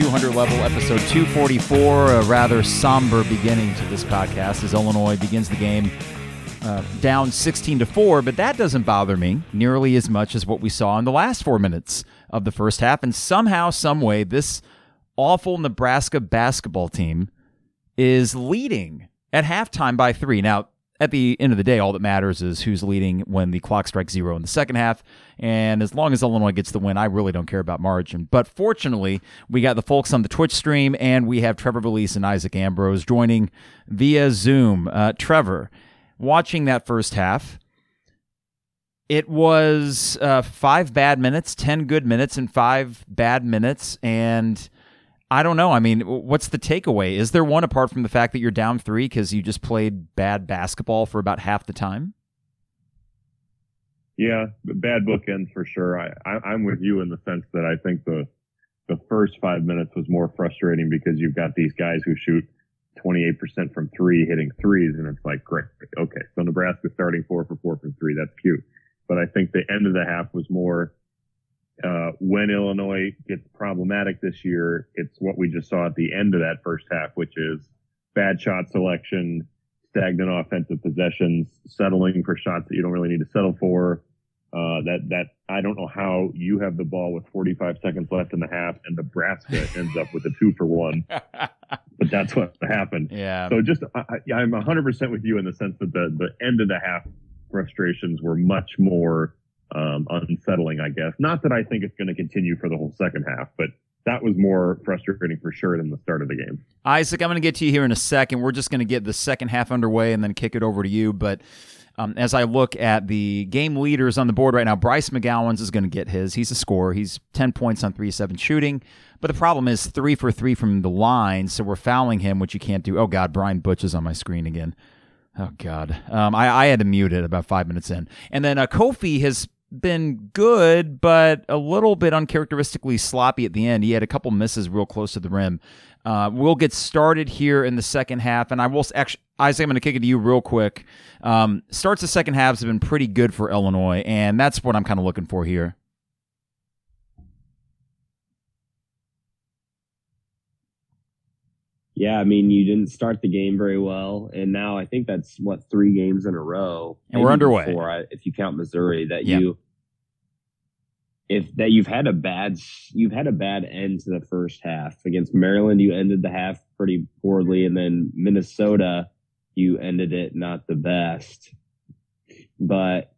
200 level, episode 244. A rather somber beginning to this podcast as Illinois begins the game uh, down 16 to 4, but that doesn't bother me nearly as much as what we saw in the last four minutes of the first half. And somehow, some way, this awful Nebraska basketball team is leading at halftime by three. Now, at the end of the day, all that matters is who's leading when the clock strikes zero in the second half. And as long as Illinois gets the win, I really don't care about margin. But fortunately, we got the folks on the Twitch stream, and we have Trevor Vallese and Isaac Ambrose joining via Zoom. Uh, Trevor, watching that first half, it was uh, five bad minutes, 10 good minutes, and five bad minutes. And I don't know. I mean, what's the takeaway? Is there one apart from the fact that you're down three because you just played bad basketball for about half the time? Yeah, bad bookends for sure. I, I am with you in the sense that I think the the first five minutes was more frustrating because you've got these guys who shoot 28% from three, hitting threes, and it's like great. Okay, so Nebraska starting four for four from three. That's cute. But I think the end of the half was more uh, when Illinois gets problematic this year, it's what we just saw at the end of that first half, which is bad shot selection, stagnant offensive possessions, settling for shots that you don't really need to settle for. Uh, that that I don't know how you have the ball with 45 seconds left in the half, and Nebraska ends up with a two for one. but that's what happened. Yeah. So just I, I'm 100 percent with you in the sense that the the end of the half frustrations were much more um, unsettling, I guess. Not that I think it's going to continue for the whole second half, but that was more frustrating for sure than the start of the game. Isaac, I'm going to get to you here in a second. We're just going to get the second half underway and then kick it over to you. But um, as I look at the game leaders on the board right now, Bryce McGowens is going to get his. He's a scorer. He's 10 points on 3 7 shooting. But the problem is three for three from the line, so we're fouling him, which you can't do. Oh, God, Brian Butch is on my screen again. Oh, God. Um, I, I, had to mute it about five minutes in. And then uh, Kofi has been good, but a little bit uncharacteristically sloppy at the end. He had a couple misses real close to the rim. Uh, we'll get started here in the second half, and I will actually, Isaac, I'm going to kick it to you real quick. Um, starts the second halves have been pretty good for Illinois, and that's what I'm kind of looking for here. Yeah, I mean, you didn't start the game very well, and now I think that's what three games in a row, and we're underway. Four, if you count Missouri, that you if that you've had a bad you've had a bad end to the first half against Maryland. You ended the half pretty poorly, and then Minnesota, you ended it not the best. But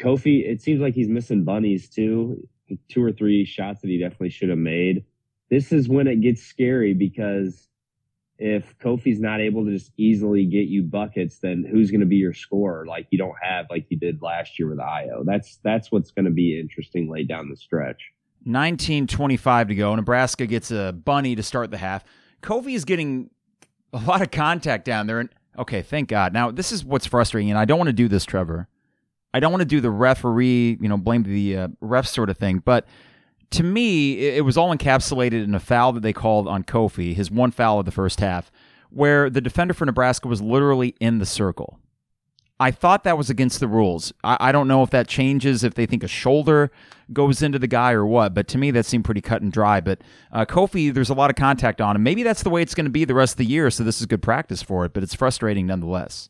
Kofi, it seems like he's missing bunnies too. Two or three shots that he definitely should have made. This is when it gets scary because if Kofi's not able to just easily get you buckets, then who's going to be your scorer? Like you don't have like you did last year with Ayo. That's that's what's going to be interesting late down the stretch. 1925 to go. Nebraska gets a bunny to start the half. Kofi is getting a lot of contact down there. And okay, thank God. Now this is what's frustrating, and I don't want to do this, Trevor. I don't want to do the referee, you know, blame the uh, ref sort of thing, but to me, it was all encapsulated in a foul that they called on Kofi, his one foul of the first half, where the defender for Nebraska was literally in the circle. I thought that was against the rules. I, I, don't know if that changes if they think a shoulder goes into the guy or what, but to me that seemed pretty cut and dry. But uh, Kofi, there's a lot of contact on him. Maybe that's the way it's going to be the rest of the year, so this is good practice for it, but it's frustrating nonetheless.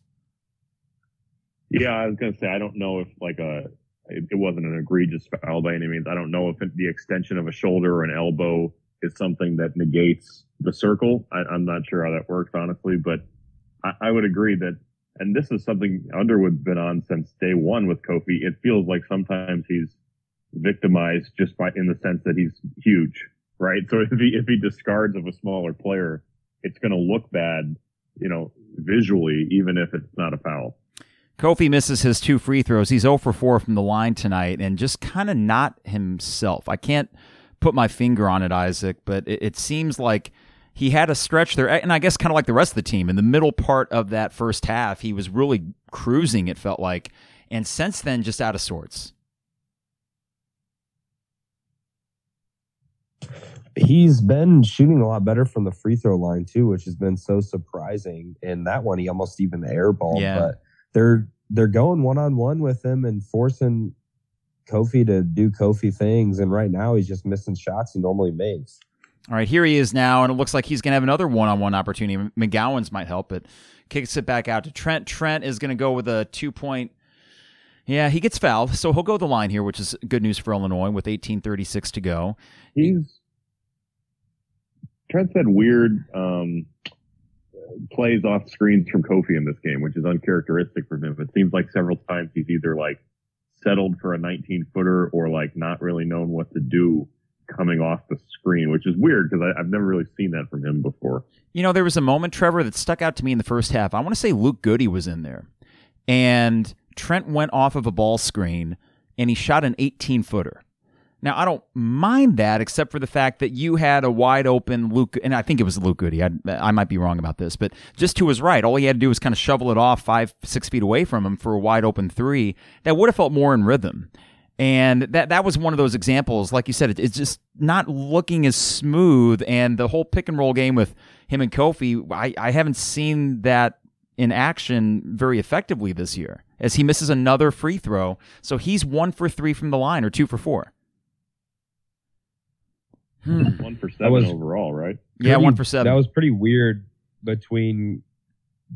Yeah, I was going to say, I don't know if like a it, it, wasn't an egregious foul by any means. I don't know if it, the extension of a shoulder or an elbow is something that negates the circle. I, am not sure how that works, honestly, but I, I, would agree that, and this is something Underwood's been on since day one with Kofi. It feels like sometimes he's victimized just by in the sense that he's huge, right? So if he if he discards of a smaller player, it's going to look bad, you know, visually, even if it's not a foul. Kofi misses his two free throws. He's 0 for 4 from the line tonight and just kind of not himself. I can't put my finger on it, Isaac, but it, it, seems like he had a stretch there. And I guess kind of like the rest of the team in the middle part of that first half, he was really cruising, it felt like. And since then, just out of sorts. He's been shooting a lot better from the free throw line, too, which has been so surprising. And that one, he almost even airballed. Yeah. But they're they're going one on one with him and forcing Kofi to do Kofi things. And right now he's just missing shots he normally makes. All right, here he is now, and it looks like he's going to have another one-on-one opportunity. McGowens might help, but kicks it back out to Trent. Trent is going to go with a two-point. Yeah, he gets fouled, so he'll go the line here, which is good news for Illinois with 18:36 to go. He's Trent's had weird um, plays off screens from Kofi in this game, which is uncharacteristic for him. It seems like several times he's either like settled for a 19 footer or like not really known what to do coming off the screen, which is weird because I've never really seen that from him before. You know, there was a moment, Trevor, that stuck out to me in the first half. I want to say Luke Goode was in there, and Trent went off of a ball screen and he shot an 18 footer. Now, I don't mind that, except for the fact that you had a wide open Luke, and I think it was Luke Goode. I, I might be wrong about this, but just to his right, all he had to do was kind of shovel it off five, six feet away from him for a wide open three. That would have felt more in rhythm. And that that was one of those examples, like you said, it, it's just not looking as smooth. And the whole pick and roll game with him and Kofi, I, I haven't seen that in action very effectively this year, as he misses another free throw. So he's one for three from the line or two for four. Hmm. One for seven was, overall, right? Yeah, one for seven. That was pretty weird between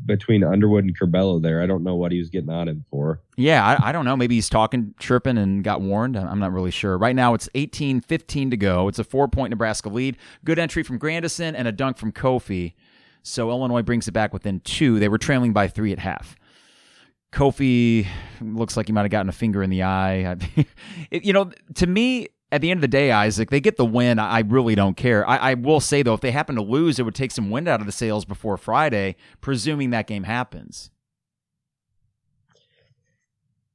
between Underwood and Curbelo there. I don't know what he was getting on him for. Yeah, I, I, don't know. Maybe he's talking, chirping, and got warned. I'm not really sure. Right now, it's 18 15 to go. It's a four point Nebraska lead. Good entry from Grandison and a dunk from Kofi. So Illinois brings it back within two. They were trailing by three at half. Kofi looks like he might have gotten a finger in the eye. it, you know, to me, at the end of the day, Isaac, they get the win. I really don't care. I, I, will say though, if they happen to lose, it would take some wind out of the sails before Friday, presuming that game happens.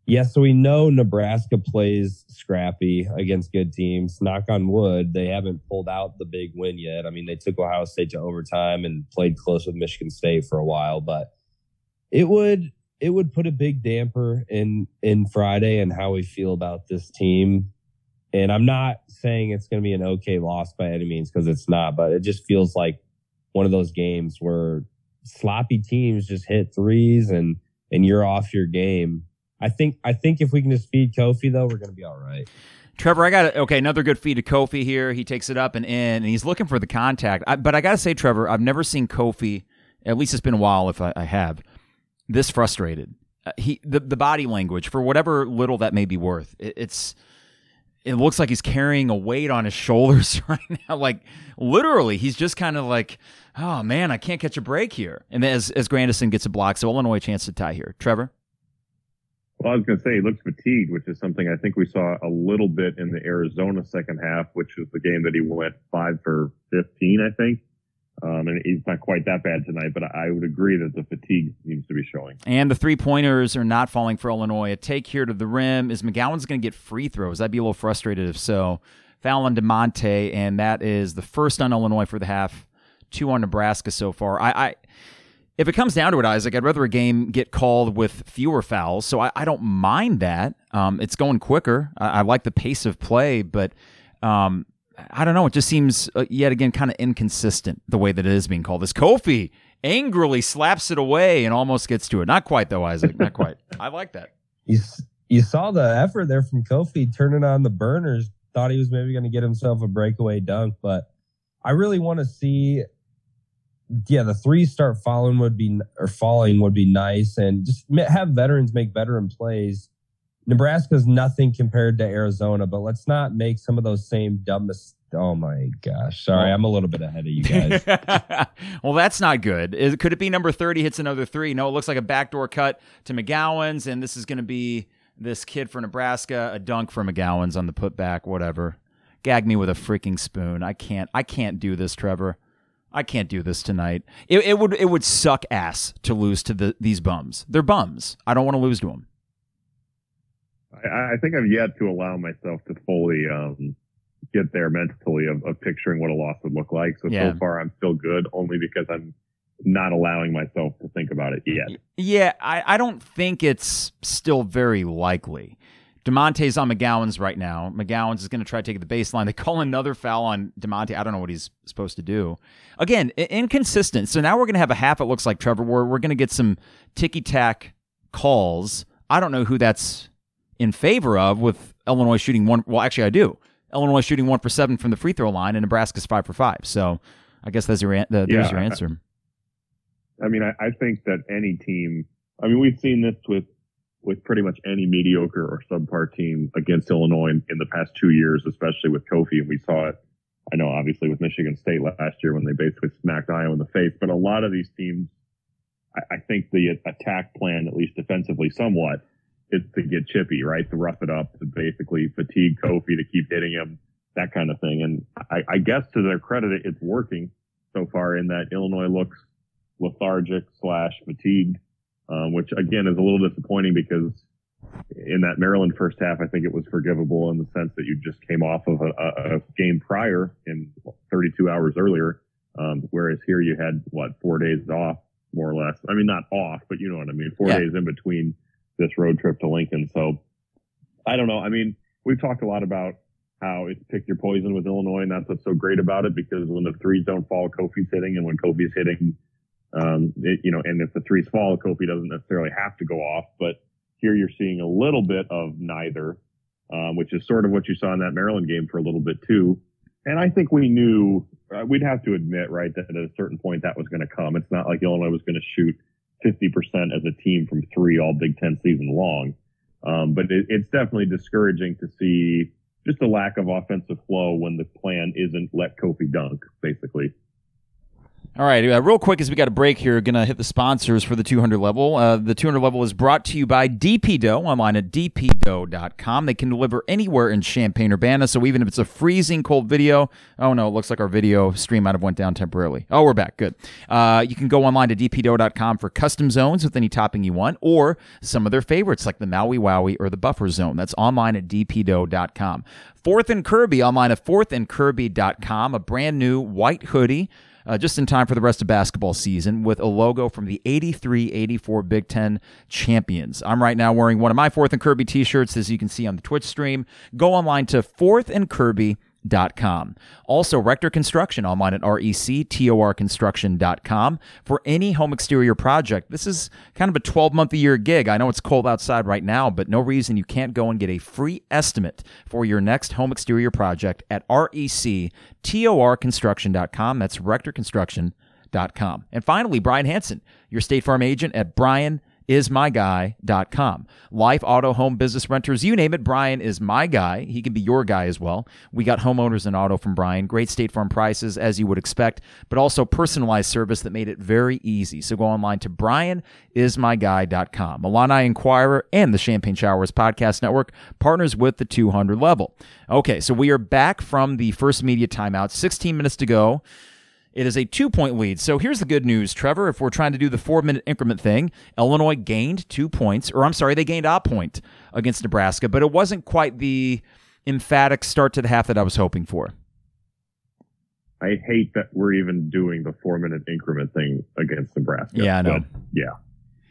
Yeah, so we know Nebraska plays scrappy against good teams. Knock on wood, they haven't pulled out the big win yet. I mean, they took Ohio State to overtime and played close with Michigan State for a while, but it would it would put a big damper in in Friday and how we feel about this team and I'm not saying it's going to be an okay loss by any means because it's not, but it just feels like one of those games where sloppy teams just hit threes and and you're off your game. I think I think if we can just feed Kofi though, we're going to be all right. Trevor, I got it. Okay, another good feed to Kofi here. He takes it up and in, and he's looking for the contact. I, but I got to say, Trevor, I've never seen Kofi. At least it's been a while, if I, I have, this frustrated. Uh, he the the body language for whatever little that may be worth. It, it's it looks like he's carrying a weight on his shoulders right now. Like literally, he's just kind of like, oh man, I can't catch a break here. And as as Grandison gets a block, so Illinois chance to tie here. Trevor. Well, I was going to say he looks fatigued, which is something I think we saw a little bit in the Arizona second half, which was the game that he went five for fifteen, I think. Um, and he's not quite that bad tonight, but I would agree that the fatigue seems to be showing. And the three pointers are not falling for Illinois. A take here to the rim. Is McGowens going to get free throws? I'd be a little frustrated if so. Foul on Da'Monte, and that is the first on Illinois for the half, two on Nebraska so far. I, I if it comes down to it, Isaac, I'd rather a game get called with fewer fouls. So I, I don't mind that. Um, it's going quicker. I, I, like the pace of play, but um, I don't know. It just seems uh, yet again kind of inconsistent the way that it is being called. This Kofi angrily slaps it away and almost gets to it. Not quite though, Isaac. Not quite. I like that. You you saw the effort there from Kofi turning on the burners. Thought he was maybe going to get himself a breakaway dunk, but I really want to see. Yeah, the three start falling would be or falling would be nice, and just have veterans make veteran plays Nebraska's nothing compared to Arizona, but let's not make some of those same dumb mistakes. Oh my gosh. Sorry, I'm a little bit ahead of you guys. well, that's not good. Is, could it be number 30 hits another three? No, it looks like a backdoor cut to McGowens, and this is going to be this kid for Nebraska, a dunk for McGowens on the putback, whatever. Gag me with a freaking spoon. I can't I can't do this, Trevor. I can't do this tonight. It, it would it would suck ass to lose to the, these bums. They're bums. I don't want to lose to them. I, I think I've yet to allow myself to fully um, get there mentally of, of, picturing what a loss would look like. So yeah. so far, I'm still good, only because I'm not allowing myself to think about it yet. Yeah, I, I don't think it's still very likely. Da'Monte's on McGowens right now. McGowens is going to try to take the baseline. They call another foul on Da'Monte. I don't know what he's supposed to do. Again, inconsistent. So now we're going to have a half, it looks like, Trevor, where we're going to get some ticky tack calls. I don't know who that's in favor of with Illinois shooting one. Well, actually, I do. Illinois shooting one for seven from the free throw line, and Nebraska's five for five. So I guess that's your an- the, there's Yeah, your I- answer. I mean, I, I think that any team. I mean, we've seen this with with pretty much any mediocre or subpar team against Illinois in, in the past two years, especially with Kofi, and we saw it. I know, obviously, with Michigan State last year when they basically smacked Iowa in the face. But a lot of these teams, I, I think the attack plan, at least defensively, somewhat, is to get chippy, right? To rough it up, to basically fatigue Kofi, to keep hitting him, that kind of thing. And I, I guess to their credit, it's working so far in that Illinois looks lethargic slash fatigued, um, which again is a little disappointing because in that Maryland first half, I think it was forgivable in the sense that you just came off of a, a, a game prior in 32 hours earlier. Um, whereas here you had what four days off, more or less. I mean, not off, but you know what I mean. Four Yeah. days in between this road trip to Lincoln. So I don't know. I mean, we've talked a lot about how it's pick your poison with Illinois, and that's what's so great about it because when the threes don't fall, Kofi's hitting, and when Kofi's hitting, um, it, you know, and if the threes fall, Kofi doesn't necessarily have to go off. But here you're seeing a little bit of neither, um, which is sort of what you saw in that Maryland game for a little bit too. And I think we knew uh, we'd have to admit, right, that at a certain point that was going to come. It's not like Illinois was going to shoot 50% as a team from three all Big Ten season long. Um, but it, it's definitely discouraging to see just a lack of offensive flow when the plan isn't let Kofi dunk, basically. All right, uh, real quick as we got a break here, going to hit the sponsors for the 200 level. Uh, the 200 level is brought to you by DP Dough online at dpdough.com. They can deliver anywhere in Champaign, Urbana, so even if it's a freezing cold video, oh no, it looks like our video stream might have went down temporarily. Oh, we're back. Good. Uh, you can go online to dpdough.com for custom zones with any topping you want, or some of their favorites like the Maui Wowie or the Buffer Zone. That's online at dpdough.com. Fourth and Kirby online at fourthandkirby.com, a brand new white hoodie uh, just in time for the rest of basketball season with a logo from the 83 84 Big Ten champions. I'm right now wearing one of my Fourth and Kirby t shirts, as you can see on the Twitch stream. Go online to Fourth and Kirby. Dot com. Also, Rector Construction online at rectorconstruction.com for any home exterior project. This is kind of a 12 month a year gig. I know it's cold outside right now, but no reason you can't go and get a free estimate for your next home exterior project at rectorconstruction.com. That's rectorconstruction.com. And finally, Brian Hanson, your State Farm agent at Brian ismyguy.com. Life, auto, home, business, renters, you name it, Brian is my guy. He can be your guy as well. We got homeowners and auto from Brian. Great State Farm prices, as you would expect, but also personalized service that made it very easy. So go online to brianismyguy.com. Illini Inquirer and the Champagne Showers Podcast Network partners with the 200 level. Okay, so we are back from the first media timeout. 16 minutes to go. It is a two point lead. So here's the good news, Trevor. If we're trying to do the four minute increment thing, Illinois gained two points, or I'm sorry, they gained a point against Nebraska, but it wasn't quite the emphatic start to the half that I was hoping for. I hate that we're even doing the four minute increment thing against Nebraska. Yeah, I know. Yeah.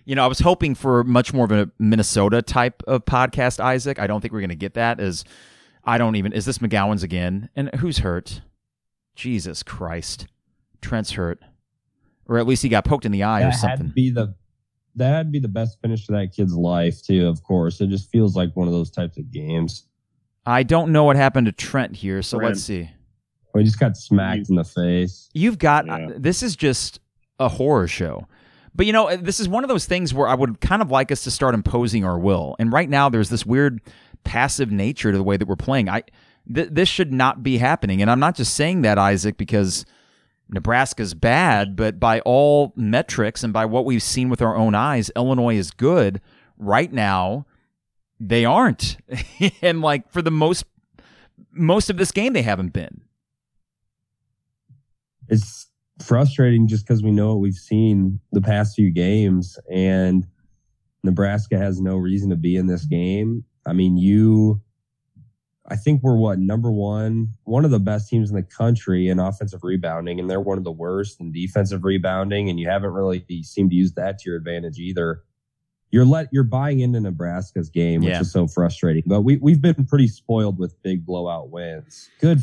You know, I was hoping for much more of a Minnesota type of podcast, Isaac. I don't think we're going to get that. As I don't even is this McGowens again, and who's hurt? Jesus Christ, Trent's hurt, or at least he got poked in the eye or that had something. be the that'd be the best finish to that kid's life too. Of course, it just feels like one of those types of games. I don't know what happened to Trent here, so Trent. let's see. Where he just got smacked in the face. You've got Yeah. uh, this is just a horror show. But you know, this is one of those things where I would kind of like us to start imposing our will. And right now there's this weird passive nature to the way that we're playing. I th- this should not be happening. And I'm not just saying that Isaac because Nebraska's bad, but by all metrics and by what we've seen with our own eyes, Illinois is good. Right now, they aren't. and like for the most most of this game they haven't been. It's frustrating just because we know what we've seen the past few games, and Nebraska has no reason to be in this game. I mean, you, I think we're what number one, one of the best teams in the country in offensive rebounding, and they're one of the worst in defensive rebounding, and you haven't really seemed to use that to your advantage either. You're let you're buying into Nebraska's game, which Yeah. is so frustrating. But we we've been pretty spoiled with big blowout wins. Good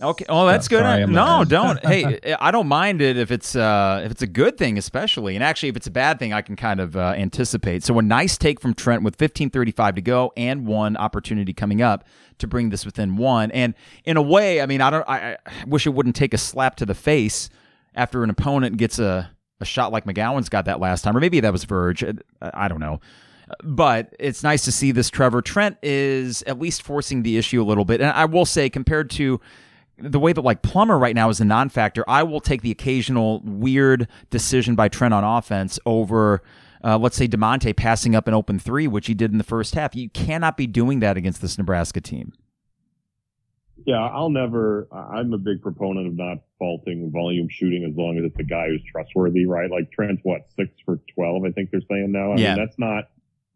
Okay. Oh, that's good. Sorry, no, don't. hey, I don't mind it if it's uh, if it's a good thing, especially. And actually, if it's a bad thing, I can kind of uh, anticipate. So a nice take from Trent with 15:35 to go and one opportunity coming up to bring this within one. And in a way, I mean, I don't. I, I wish it wouldn't take a slap to the face after an opponent gets a a shot like McGowens got that last time, or maybe that was Verge. I, I don't know. But it's nice to see this Trevor. Trent is at least forcing the issue a little bit. And I will say, compared to the way that like Plummer right now is a non-factor, I will take the occasional weird decision by Trent on offense over, uh, let's say Da'Monte passing up an open three, which he did in the first half. You cannot be doing that against this Nebraska team. Yeah, I'll never. I'm a big proponent of not faulting volume shooting as long as it's a guy who's trustworthy, right? Like Trent's what six for twelve, I think they're saying now. I Yeah. mean, that's not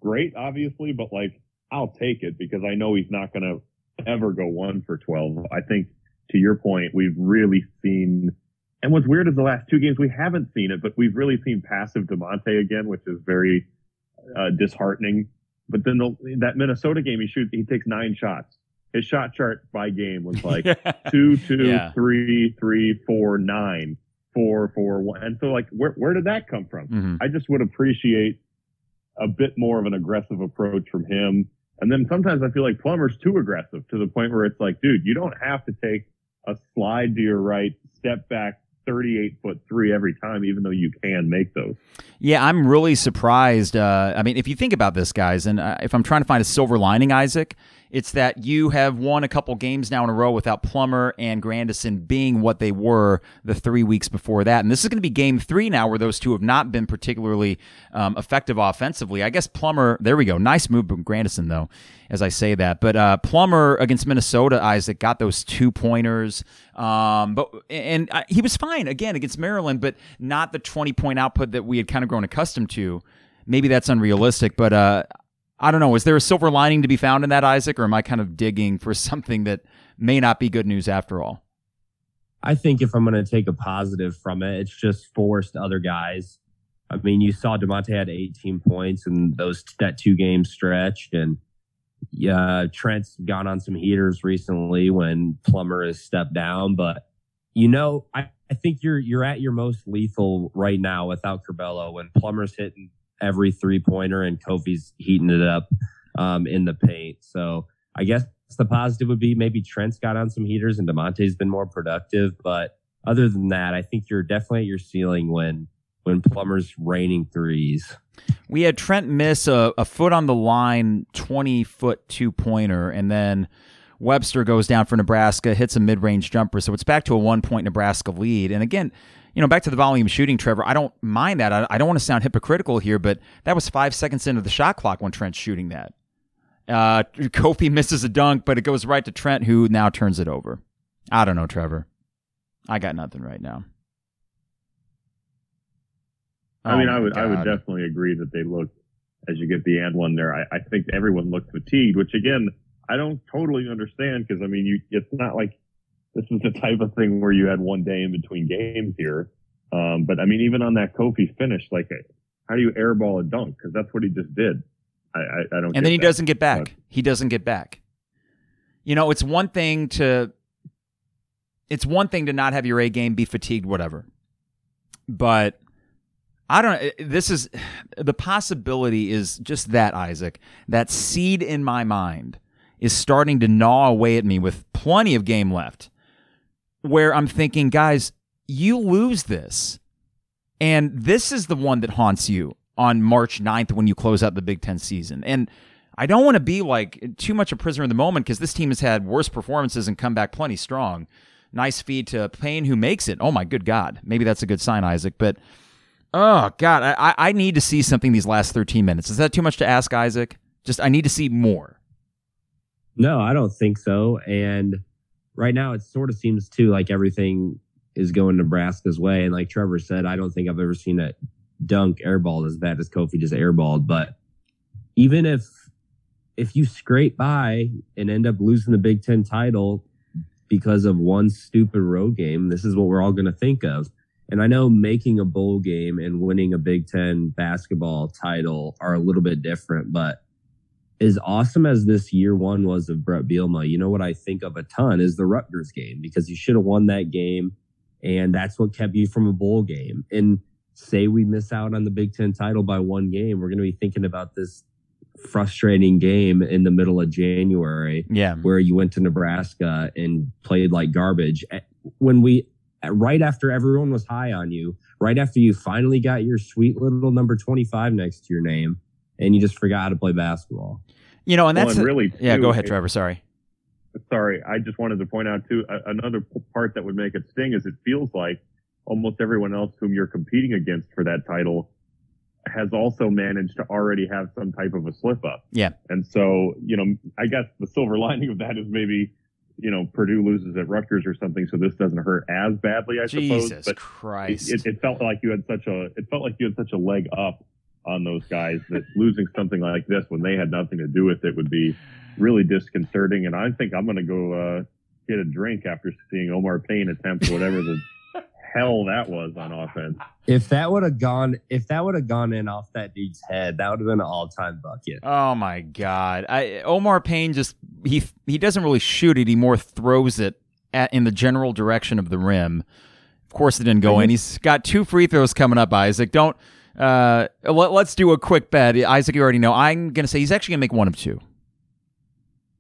great, obviously, but like I'll take it because I know he's not going to ever go one for twelve. I think to your point, we've really seen. And what's weird is the last two games we haven't seen it, but we've really seen passive Da'Monte again, which is very uh, disheartening. But then the, that Minnesota game, he shoots, he takes nine shots. His shot chart by game was like two, two, Yeah. three, three, four, nine, four, four, one. And so like, where, where did that come from? Mhm. I just would appreciate a bit more of an aggressive approach from him. And then sometimes I feel like Plummer's too aggressive to the point where it's like, dude, you don't have to take a slide to your right, step back 38 foot three every time, even though you can make those. Yeah, I'm really surprised. Uh, I mean, if you think about this, guys, and uh, if I'm trying to find a silver lining, Isaac, it's that you have won a couple games now in a row without Plummer and Grandison being what they were the three weeks before that. And this is going to be game three now where those two have not been particularly um, effective offensively. I guess Plummer, there we go. Nice move from Grandison, though, as I say that. But uh, Plummer against Minnesota, Isaac, got those two pointers. Um, but and uh, he was fine again against Maryland, but not the 20 point output that we had kind of grown accustomed to. Maybe that's unrealistic, but uh, I don't know. Is there a silver lining to be found in that, Isaac, or am I kind of digging for something that may not be good news after all? I think if I'm going to take a positive from it, it's just forced other guys. I mean, you saw Da'Monte had 18 points in those that two game stretch, and yeah, Trent's gone on some heaters recently when Plummer has stepped down. But you know, I, I think you're you're at your most lethal right now without Curbelo when Plummer's hitting every three pointer and Kofi's heating it up um, in the paint. So I guess the positive would be maybe Trent's got on some heaters and Da'Monte's been more productive. But other than that, I think you're definitely at your ceiling when when Plummer's raining threes. We had Trent miss a, a foot on the line, 20 foot two pointer, and then Webster goes down for Nebraska, hits a mid range jumper. So it's back to a one point Nebraska lead. And again, you know, back to the volume shooting, Trevor, I don't mind that. I, I don't want to sound hypocritical here, but that was five seconds into the shot clock when Trent's shooting that. Uh, Kofi misses a dunk, but it goes right to Trent, who now turns it over. I don't know, Trevor. I got nothing right now. I mean, Oh I would, I would definitely agree that they looked, as you get the and one there, I, I think everyone looked fatigued, which again, I don't totally understand because I mean, you, it's not like this is the type of thing where you had one day in between games here. Um, but I mean, even on that Kofi finish, like, how do you airball a dunk? Because that's what he just did. I, I, I don't. and then he that. doesn't get back. But- He doesn't get back. You know, it's one thing to it's one thing to not have your A game be fatigued, whatever. But I don't know. This is the possibility is just that, Isaac. That seed in my mind is starting to gnaw away at me with plenty of game left. Where I'm thinking, guys, you lose this. And this is the one that haunts you on March 9th when you close out the Big Ten season. And I don't want to be like too much a prisoner in the moment because this team has had worse performances and come back plenty strong. Nice feed to Payne who makes it. Oh my good God. Maybe that's a good sign, Isaac. But oh God, I, I- need to see something these last 13 minutes. Is that too much to ask, Isaac? Just I need to see more. No, I don't think so. And right now, it sort of seems too like everything is going Nebraska's way. And like Trevor said, I don't think I've ever seen a dunk airball as bad as Kofi just airballed. But even if if you scrape by and end up losing the Big Ten title because of one stupid road game, this is what we're all going to think of. And I know making a bowl game and winning a Big Ten basketball title are a little bit different, but as awesome as this year one was of Bret Bielema, you know what I think of a ton is the Rutgers game because you should have won that game, and that's what kept you from a bowl game. And say we miss out on the Big Ten title by one game, we're going to be thinking about this frustrating game in the middle of January. Yeah. Where you went to Nebraska and played like garbage. When we, right after everyone was high on you, right after you finally got your sweet little number 25 next to your name, and you just forgot how to play basketball. You know, and that's well, and really, yeah. too, go ahead, Trevor. Sorry. Sorry, I just wanted to point out too. Another part that would make it sting is it feels like almost everyone else whom you're competing against for that title has also managed to already have some type of a slip up. Yeah. And so, you know, I guess the silver lining of that is maybe, you know, Purdue loses at Rutgers or something, so this doesn't hurt as badly, I Jesus suppose. But Christ. It, it, felt like you had such a it felt like you had such a leg up on those guys that losing something like this when they had nothing to do with it would be really disconcerting. And I think I'm going to go uh, get a drink after seeing Omar Payne attempt whatever the hell that was on offense. If that would have gone, if that would have gone in off that dude's head, that would have been an all-time bucket. Oh my god! I, Omar Payne just he he doesn't really shoot it; he more throws it at, in the general direction of the rim. Of course, it didn't go in. He's got two free throws coming up. Isaac, don't. Uh, let, us do a quick bet. Isaac, you already know. I'm gonna say he's actually gonna make one of two.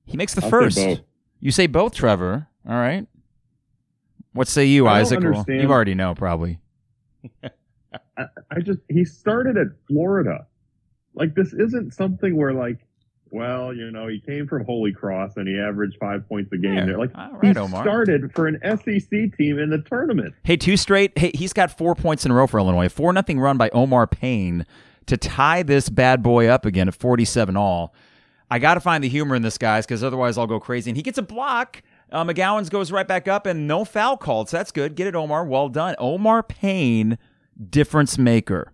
He makes the I'll first. Say you say both, Trevor. All right. What say you, I Isaac? Well, you already know, probably. I, I just he started at Florida. Like this isn't something where like, well, you know, he came from Holy Cross and he averaged five points a game. Yeah. There, like All right, he Omar. started for an SEC team in the tournament. Hey, two straight. Hey, he's got four points in a row for Illinois. Four nothing run by Omar Payne to tie this bad boy up again at 47 all. I got to find the humor in this, guys, because otherwise I'll go crazy. And he gets a block. Uh, McGowens goes right back up, and no foul called. So that's good. Get it, Omar. Well done. Omar Payne, difference maker.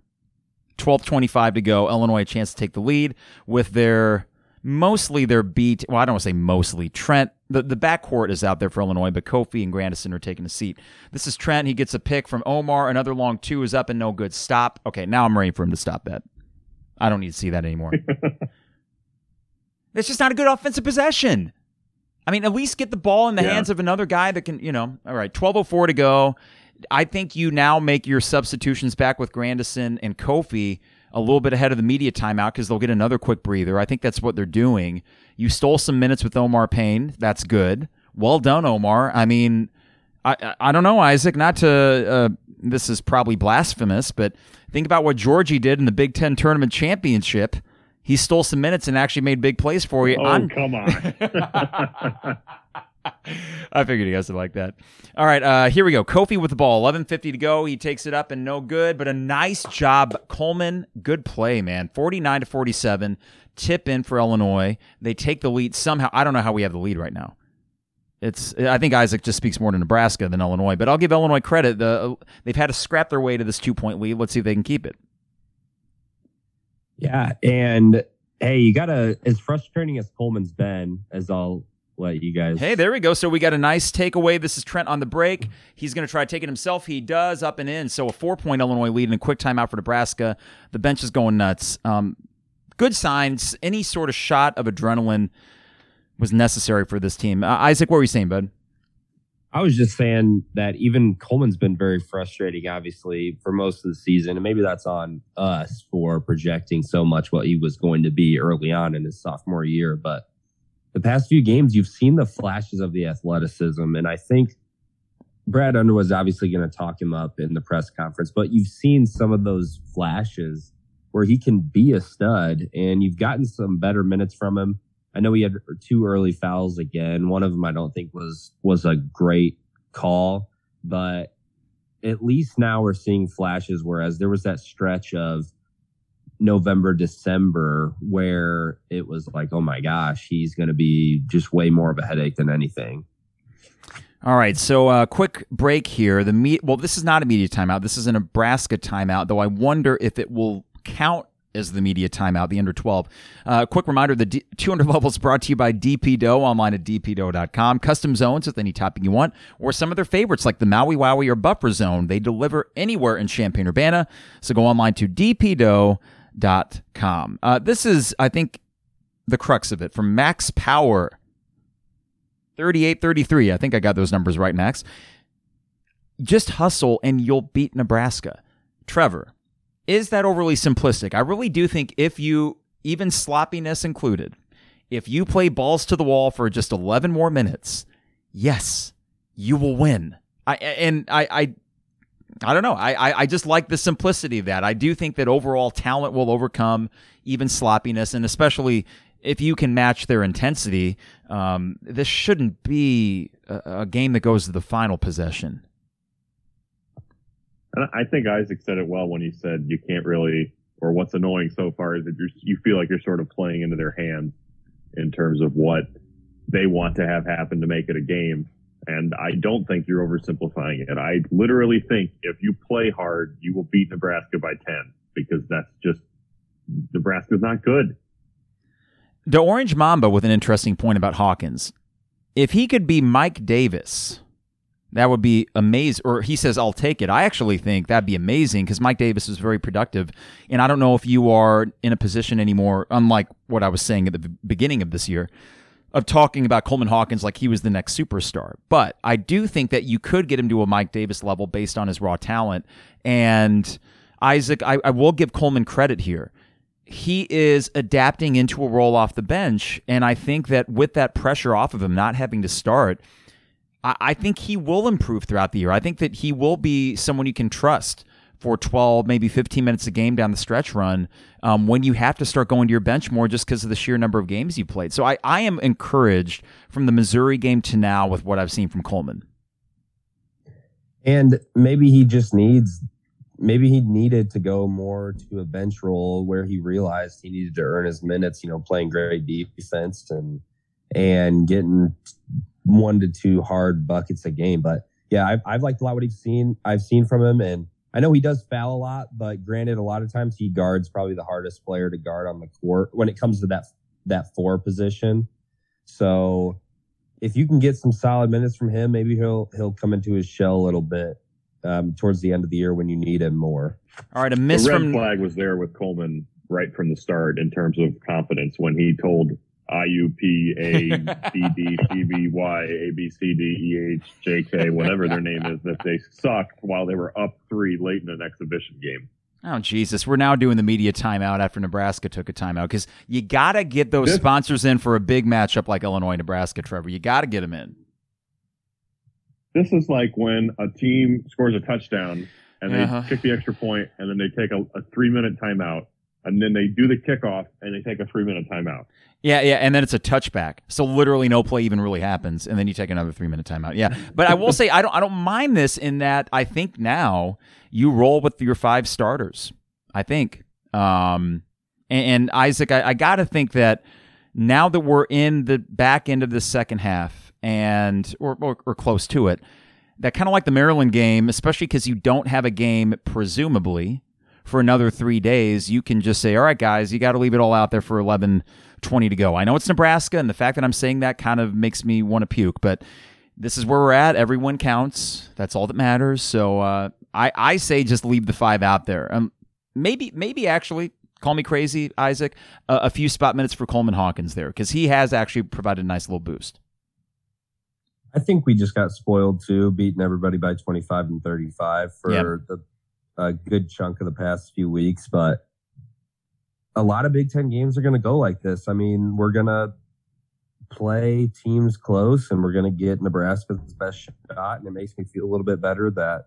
12:25 to go. Illinois a chance to take the lead with their mostly their beat. Well, I don't want to say mostly. Trent, the, the backcourt is out there for Illinois, but Kofi and Grandison are taking a seat. This is Trent. He gets a pick from Omar. Another long two is up and no good. Stop. Okay, now I'm ready for him to stop that. I don't need to see that anymore. It's just not a good offensive possession. I mean, at least get the ball in the Yeah. hands of another guy that can, you know, all right, 12.04 to go. I think you now make your substitutions back with Grandison and Kofi a little bit ahead of the media timeout because they'll get another quick breather. I think that's what they're doing. You stole some minutes with Omar Payne. That's good. Well done, Omar. I mean, I, I, don't know, Isaac, not to, uh, this is probably blasphemous, but think about what Georgie did in the Big Ten Tournament Championship. He stole some minutes and actually made big plays for you. Oh, I'm- come on. I figured you guys would like that. All right, uh, here we go. Kofi with the ball. 11.50 to go. He takes it up and no good, but a nice job. Coleman, good play, man. 49 to 47. Tip in for Illinois. They take the lead somehow. I don't know how we have the lead right now. It's. I think Isaac just speaks more to Nebraska than Illinois, but I'll give Illinois credit. The they've had to scrap their way to this two point lead. Let's see if they can keep it. Yeah, and hey, you gotta as frustrating as Coleman's been, as I'll let you guys. Hey, there we go. So we got a nice takeaway. This is Trent on the break. He's going to try to take it himself. He does up and in. So a four point Illinois lead and a quick timeout for Nebraska. The bench is going nuts. Um, good signs. Any sort of shot of adrenaline was necessary for this team. Uh, Isaac, what were you saying, bud? I was just saying that even Coleman's been very frustrating, obviously, for most of the season. And maybe that's on us for projecting so much what he was going to be early on in his sophomore year. But the past few games, you've seen the flashes of the athleticism. And I think Brad Underwood's obviously going to talk him up in the press conference, but you've seen some of those flashes where he can be a stud, and you've gotten some better minutes from him. I know he had two early fouls again. One of them I don't think was was a great call, but at least now we're seeing flashes. Whereas there was that stretch of November, December where it was like, oh my gosh, he's going to be just way more of a headache than anything. All right, so uh, quick break here. The me- well, this is not a media timeout. This is a Nebraska timeout, though I wonder if it will count as the media timeout, the under 12. Uh, quick reminder the D- 200 levels brought to you by DP Dough online at dpdough.com. Custom zones with any topping you want, or some of their favorites like the Maui Wowie or Buffer Zone. They deliver anywhere in Champaign Urbana. So go online to dpdough.com. Uh, this is, I think, the crux of it from Max Power. 3833. I think I got those numbers right, Max. Just hustle and you'll beat Nebraska. Trevor, is that overly simplistic? I really do think if you, even sloppiness included, if you play balls to the wall for just 11 more minutes, yes, you will win. I and I I I don't know. I, I, I just like the simplicity of that. I do think that overall talent will overcome even sloppiness, and especially if you can match their intensity, um, this shouldn't be a, a, game that goes to the final possession. And I think Isaac said it well when he said you can't really, or what's annoying so far is that you you feel like you're sort of playing into their hands in terms of what they want to have happen to make it a game. And I don't think you're oversimplifying it. I literally think if you play hard, you will beat Nebraska by 10 because that's just Nebraska's not good. The Orange Mamba with an interesting point about Hawkins. If he could be Mike Davis, that would be amazing. Or he says, I'll take it. I actually think that'd be amazing because Mike Davis is very productive. And I don't know if you are in a position anymore, unlike what I was saying at the beginning of this year, of talking about Coleman Hawkins like he was the next superstar. But I do think that you could get him to a Mike Davis level based on his raw talent. And Isaac, I, I will give Coleman credit here. He is adapting into a role off the bench. And I think that with that pressure off of him, not having to start, I, I think he will improve throughout the year. I think that he will be someone you can trust for 12, maybe 15 minutes a game down the stretch run um, when you have to start going to your bench more just because of the sheer number of games you played. So I, I am encouraged from the Missouri game to now with what I've seen from Coleman. And maybe he just needs, maybe he needed to go more to a bench role where he realized he needed to earn his minutes, you know, playing great defense and, and getting one to two hard buckets a game. But yeah, I've, I've liked a lot what he's seen, I've seen from him. And I know he does foul a lot, but granted, a lot of times he guards probably the hardest player to guard on the court when it comes to that that four position. So if you can get some solid minutes from him, maybe he'll he'll come into his shell a little bit um, towards the end of the year when you need him more. All right, a miss the red from flag was there with Coleman right from the start in terms of confidence when he told IUP, A, B, D, C, B, Y, A, B, C, D, E, H, J, K, whatever their name is, that they sucked while they were up three late in an exhibition game. Oh Jesus! We're now doing the media timeout after Nebraska took a timeout because you got to get those this, sponsors in for a big matchup like Illinois Nebraska. Trevor, you got to get them in. This is like when a team scores a touchdown and they uh-huh. kick the extra point, and then they take a, a three minute timeout, and then they do the kickoff and they take a three minute timeout. Yeah, yeah, and then it's a touchback. So literally no play even really happens, and then you take another three minute timeout. Yeah, but I will say I don't I don't mind this in that I think now you roll with your five starters. I think, um, and, and Isaac, I, I got to think that now that we're in the back end of the second half and or or, or close to it, that kind of like the Maryland game, especially because you don't have a game presumably for another three days, you can just say, all right, guys, you got to leave it all out there for 11, 20 to go. I know it's Nebraska, and the fact that I'm saying that kind of makes me want to puke, but this is where we're at. Everyone counts. That's all that matters. So uh, I, I say just leave the five out there. Um, maybe, maybe actually, call me crazy, Isaac, uh, a few spot minutes for Coleman Hawkins there because he has actually provided a nice little boost. I think we just got spoiled too, beating everybody by 25 and 35 for yep. the a good chunk of the past few weeks, but a lot of Big Ten games are going to go like this. I mean, we're going to play teams close and we're going to get Nebraska's best shot. And it makes me feel a little bit better that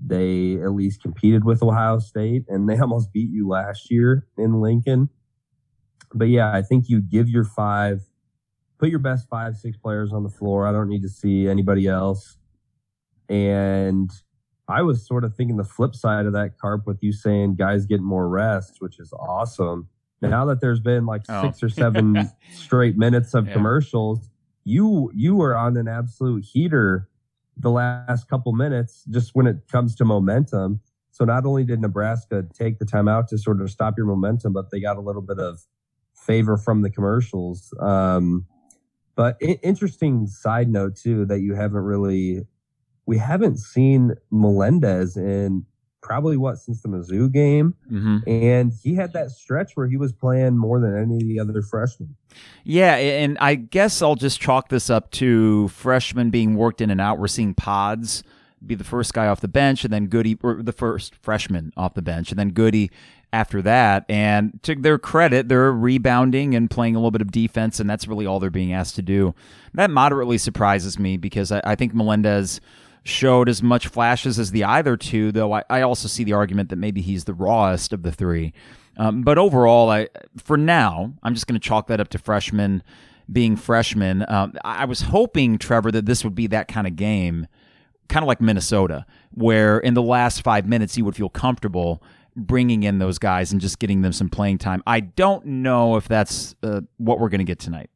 they at least competed with Ohio State and they almost beat you last year in Lincoln. But yeah, I think you give your five, put your best five, six players on the floor. I don't need to see anybody else. And I was sort of thinking the flip side of that carp with you saying guys get more rest, which is awesome. Now that there's been like oh. six or seven straight minutes of yeah. commercials, you you were on an absolute heater the last couple minutes just when it comes to momentum. So not only did Nebraska take the time out to sort of stop your momentum, but they got a little bit of favor from the commercials. Um, but I- interesting side note too that you haven't really we haven't seen Melendez in probably what since the Mizzou game, Mm-hmm. and he had that stretch where he was playing more than any of the other freshmen. Yeah, and I guess I'll just chalk this up to freshmen being worked in and out. We're seeing Pods be the first guy off the bench, and then Goody, or the first freshman off the bench, and then Goody after that. And to their credit, they're rebounding and playing a little bit of defense, and that's really all they're being asked to do. That moderately surprises me because I, I think Melendez showed as much flashes as the either two, though I, I also see the argument that maybe he's the rawest of the three. Um, but overall, I for now, I'm just going to chalk that up to freshmen being freshmen. Um, I was hoping, Trevor, that this would be that kind of game, kind of like Minnesota, where in the last five minutes you would feel comfortable bringing in those guys and just getting them some playing time. I don't know if that's uh, what we're going to get tonight.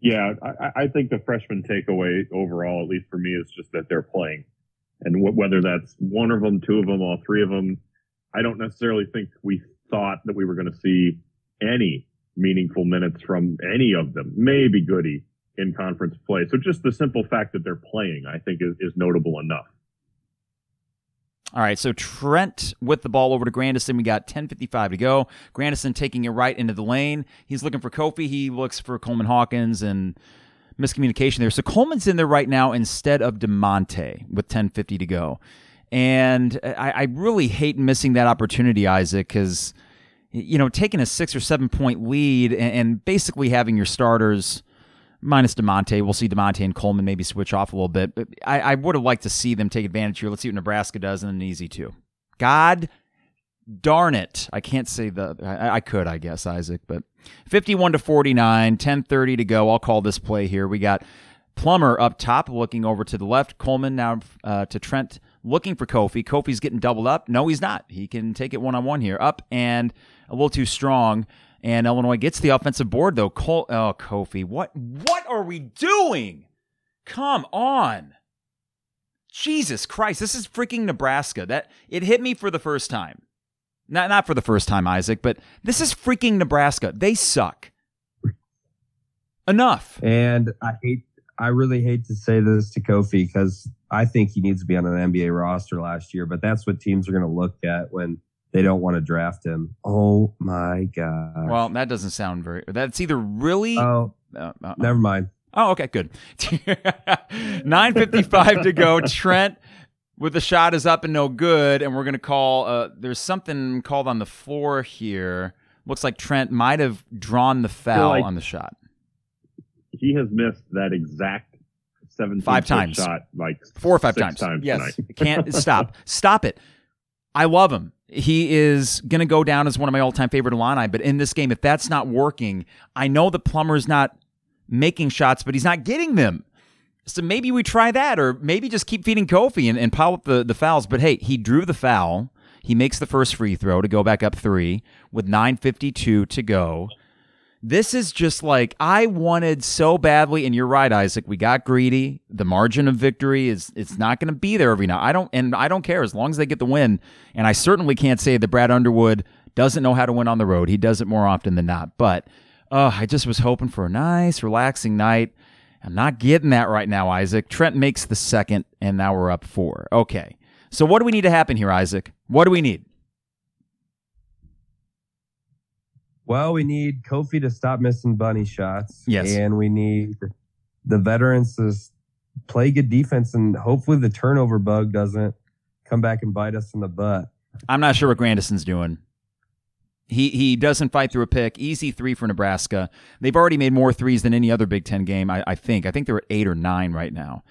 Yeah, I, I think the freshman takeaway overall, at least for me, is just that they're playing, and wh- whether that's one of them, two of them, all three of them, I don't necessarily think we thought that we were going to see any meaningful minutes from any of them. Maybe Goody in conference play. So just the simple fact that they're playing, I think, is, is notable enough. All right, so Trent with the ball over to Grandison. We got 10.55 to go. Grandison taking it right into the lane. He's looking for Kofi. He looks for Coleman Hawkins and miscommunication there. So Coleman's in there right now instead of Da'Monte with 10.50 to go. And I, I really hate missing that opportunity, Isaac, because, you know, taking a six or seven point lead and, and basically having your starters minus Da'Monte. We'll see Da'Monte and Coleman maybe switch off a little bit. But I, I would have liked to see them take advantage here. Let's see what Nebraska does, in an easy two. God darn it. I can't say the I, I could, I guess, Isaac, but 51 to 49, 10:30 to go. I'll call this play here. We got Plummer up top, looking over to the left. Coleman now uh, to Trent, looking for Kofi. Kofi's getting doubled up. No, he's not. He can take it one on one here. Up and a little too strong. And Illinois gets the offensive board though. Oh, Kofi, what what are we doing? Come on. Jesus Christ, this is freaking Nebraska. That it hit me for the first time. Not not for the first time, Isaac, but this is freaking Nebraska. They suck. Enough. And I hate, I really hate to say this to Kofi because I think he needs to be on an NBA roster last year, but that's what teams are going to look at when they don't want to draft him. Oh my god. Well, that doesn't sound very. That's either really. oh, uh, uh, never mind. Oh, okay, good. 9.55 to go. Trent with the shot is up and no good. And we're going to call, uh, there's something called on the floor here. Looks like Trent might have drawn the foul like- on the shot. He has missed that exact seven Five times. shot like Four or five six times. times yes. Can't stop. Stop it. I love him. He is going to go down as one of my all time favorite Illini. But in this game, if that's not working, I know the Plummer's not making shots, but he's not getting them. So maybe we try that, or maybe just keep feeding Kofi and, and pile up the, the fouls. But hey, he drew the foul. He makes the first free throw to go back up three with 9.52 to go. This is just like I wanted so badly, and you're right, Isaac. We got greedy. The margin of victory is it's not going to be there every night. I don't, and I don't care as long as they get the win. And I certainly can't say that Brad Underwood doesn't know how to win on the road. He does it more often than not. But uh, I just was hoping for a nice, relaxing night. I'm not getting that right now, Isaac. Trent makes the second, and now we're up four. Okay. So what do we need to happen here, Isaac? What do we need? Well, we need Kofi to stop missing bunny shots. Yes. And we need the veterans to play good defense and hopefully the turnover bug doesn't come back and bite us in the butt. I'm not sure what Grandison's doing. He he doesn't fight through a pick. Easy three for Nebraska. They've already made more threes than any other Big Ten game. I, I think. I think they're at eight or nine right now.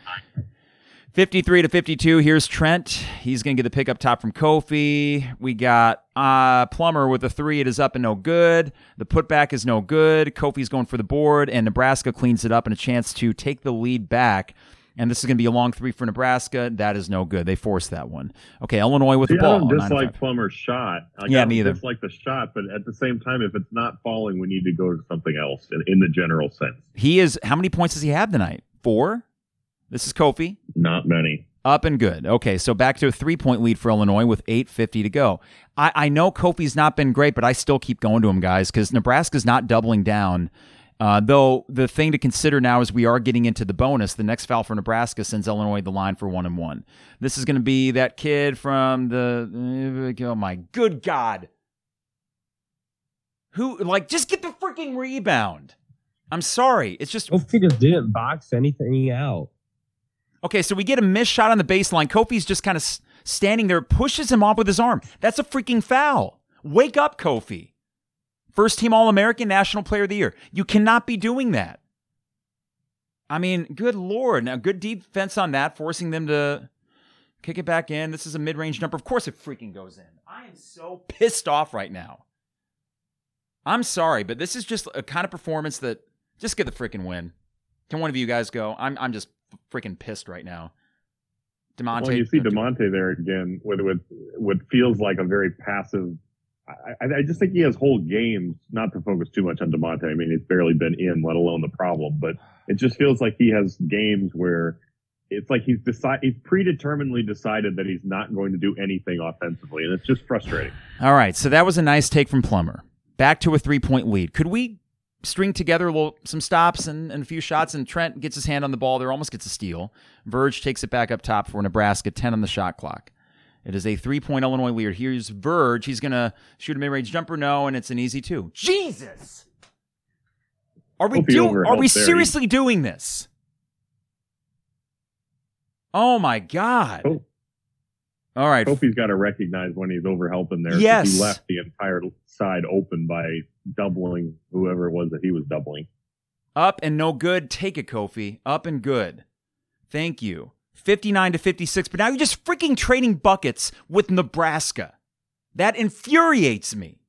53 to 52. Here's Trent. He's going to get the pick up top from Kofi. We got uh, Plummer with a three. It is up and no good. The putback is no good. Kofi's going for the board, and Nebraska cleans it up and a chance to take the lead back. And this is going to be a long three for Nebraska. That is no good. They forced that one. Okay, Illinois with See, the ball. I don't 9 dislike Plummer's shot. Like, Yeah, I don't dislike the shot, but at the same time, if it's not falling, we need to go to something else in, in the general sense. He is. How many points does he have tonight? Four. This is Kofi. Not many. Up and good. Okay, so back to a three point lead for Illinois with 8.50 to go. I, I know Kofi's not been great, but I still keep going to him, guys, because Nebraska's not doubling down Uh, though the thing to consider now is we are getting into the bonus. The next foul for Nebraska sends Illinois the line for one and one. This is going to be that kid from the. Oh my good God. Who, like, just get the freaking rebound. I'm sorry. It's just. Kofi just didn't box anything out. Okay, so we get a missed shot on the baseline. Kofi's just kind of standing there, pushes him off with his arm. That's a freaking foul. Wake up, Kofi. First team All American, National Player of the Year. You cannot be doing that. I mean, good Lord. Now, good defense on that, forcing them to kick it back in. This is a mid range number. Of course, it freaking goes in. I am so pissed off right now. I'm sorry, but this is just a kind of performance that just get the freaking win. Can one of you guys go? I'm, I'm just freaking pissed right now. Da'Monte. Well, you see Da'Monte there again with with what feels like a very passive. I, I just think he has whole games. Not to focus too much on Da'Monte. I mean, he's barely been in, let alone the problem. But it just feels like he has games where it's like he's decide he's predeterminedly decided that he's not going to do anything offensively, and it's just frustrating. All right, so that was a nice take from Plummer. Back to a three point lead. Could we string together a little, some stops and, and a few shots? And Trent gets his hand on the ball there, almost gets a steal. Verge takes it back up top for Nebraska, 10 on the shot clock. It is a three point Illinois lead. Here's Verge. He's going to shoot a mid range jumper. No, and it's an easy two. Jesus! Are we, do- are we there. seriously doing this? Oh my God. Hope- All right. Kofi's got to recognize when he's overhelping there. Yes. He left the entire side open by doubling whoever it was that he was doubling. Up and no good. Take it, Kofi. Up and good. Thank you. 59 to 56. But now you're just freaking trading buckets with Nebraska. That infuriates me.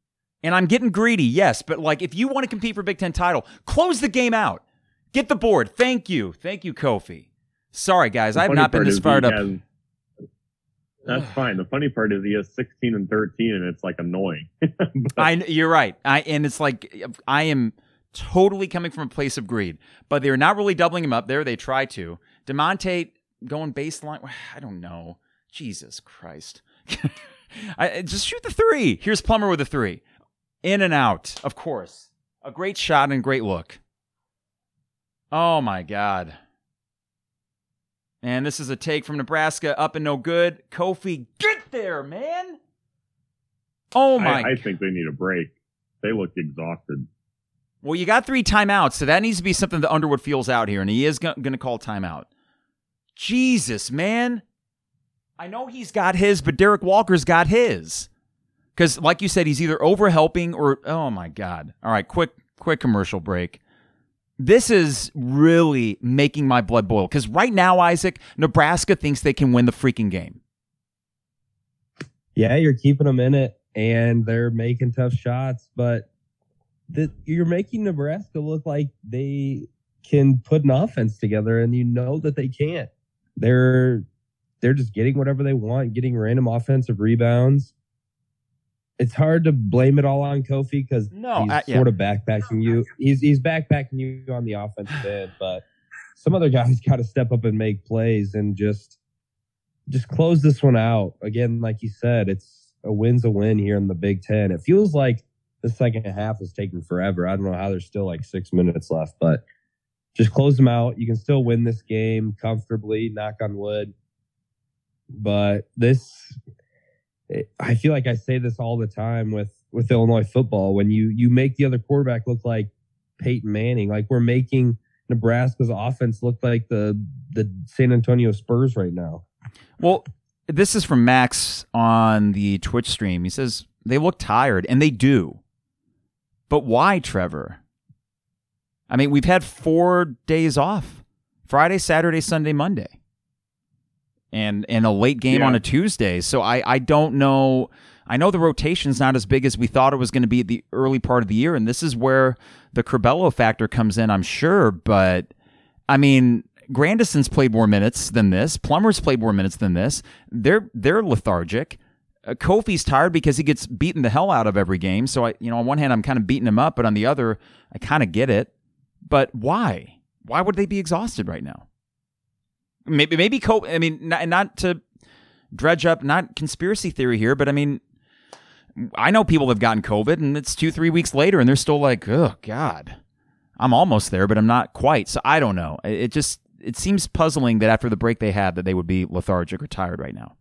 And I'm getting greedy, yes. But like, if you want to compete for Big Ten title, close the game out. Get the board. Thank you. Thank you, Kofi. Sorry, guys. I have not been this fired up. has- that's fine. The funny part is he has 16 and 13, and it's like annoying. But I you're right. I and it's like I am totally coming from a place of greed, but they're not really doubling him up there. They try to. Da'Monte going baseline. I don't know. Jesus Christ. I just shoot the three. Here's Plummer with a three, in and out. Of course, a great shot and great look. Oh my God. And this is a take from Nebraska, up and no good. Kofi, get there, man. Oh my I, I think they need a break. They look exhausted. Well, you got three timeouts, so that needs to be something that Underwood feels out here, and he is going to call timeout. Jesus, man. I know he's got his, but Derrick Walker's got his. Because, like you said, he's either overhelping or, oh my God. All right, quick, quick commercial break. This is really making my blood boil. Because right now, Isaac, Nebraska thinks they can win the freaking game. Yeah, you're keeping them in it, and they're making tough shots, but the, you're making Nebraska look like they can put an offense together, and you know that they can't. They're they're just getting whatever they want, getting random offensive rebounds. It's hard to blame it all on Kofi because No, he's uh, yeah. sort of backpacking you. He's he's backpacking you on the offensive end, but some other guys got to step up and make plays and just just close this one out. Again, like you said, it's a win's a win here in the Big Ten. It feels like the second half is taking forever. I don't know how there's still like six minutes left, but just close them out. You can still win this game comfortably, knock on wood. But this, I feel like I say this all the time with with Illinois football. When you you make the other quarterback look like Peyton Manning, like we're making Nebraska's offense look like the the San Antonio Spurs right now. Well, this is from Max on the Twitch stream. He says they look tired, and they do. But why, Trevor? I mean, we've had four days off Friday, Saturday, Sunday, Monday. And and a late game Yeah. on a Tuesday. So I, I don't know. I know the rotation's not as big as we thought it was going to be at the early part of the year, and this is where the Curbelo factor comes in, I'm sure. But I mean, Grandison's played more minutes than this. Plummer's played more minutes than this. They're they're lethargic. Uh, Kofi's tired because he gets beaten the hell out of every game. So I, you know, on one hand, I'm kind of beating him up, but on the other, I kind of get it. But why? Why would they be exhausted right now? Maybe maybe Kofi. I mean, not, not to dredge up, not conspiracy theory here, but I mean, I know people have gotten COVID, and it's two three weeks later, and they're still like, oh god. I'm almost there, but I'm not quite. So I don't know. It just it seems puzzling that after the break they had that they would be lethargic or tired right now.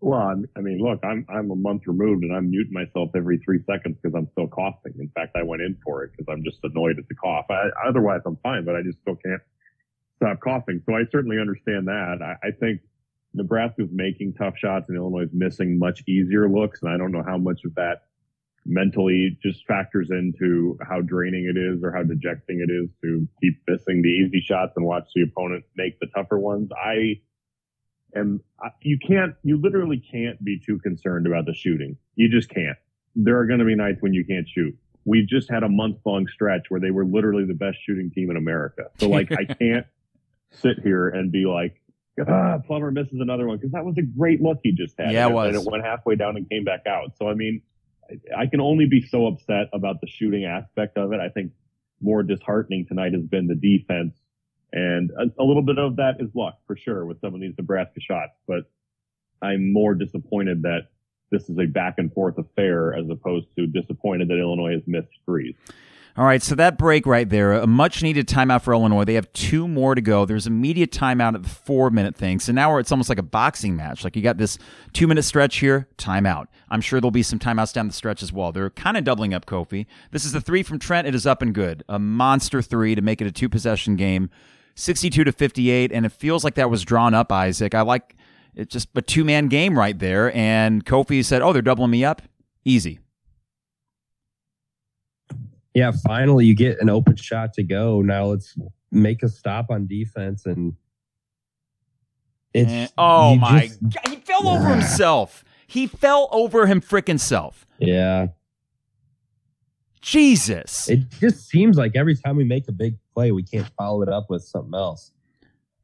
Well, I mean, look, I'm I'm a month removed, and I'm muting myself every three seconds because I'm still coughing. In fact, I went in for it because I'm just annoyed at the cough. I, otherwise, I'm fine, but I just still can't stop coughing. So I certainly understand that. I, I think Nebraska's making tough shots, and Illinois is missing much easier looks, and I don't know how much of that mentally just factors into how draining it is or how dejecting it is to keep missing the easy shots and watch the opponent make the tougher ones. I am, you can't, you literally can't be too concerned about the shooting. You just can't. There are going to be nights when you can't shoot. We just had a month long stretch where they were literally the best shooting team in America. So like, I can't sit here and be like, ah, Plummer misses another one because that was a great look he just had. Yeah, it was. And it went halfway down and came back out. So I mean, I can only be so upset about the shooting aspect of it. I think more disheartening tonight has been the defense and a, a, little bit of that is luck for sure with some of these Nebraska shots, but I'm more disappointed that this is a back and forth affair as opposed to disappointed that Illinois has missed threes. All right, so that break right there, a much needed timeout for Illinois. They have two more to go. There's immediate timeout at the four minute thing. So now it's almost like a boxing match. Like you got this two minute stretch here, timeout. I'm sure there'll be some timeouts down the stretch as well. They're kind of doubling up Kofi. This is the three from Trent. It is up and good. A monster three to make it a two possession game. 62 to 58, and it feels like that was drawn up, Isaac. I like it's just a two man game right there. And Kofi said, Oh, they're doubling me up. Easy. Yeah, finally you get an open shot to go. Now let's make a stop on defense and it's and, oh my just, god, he fell over himself. He fell over him frickin' self. Yeah. Jesus. It just seems like every time we make a big play, we can't follow it up with something else.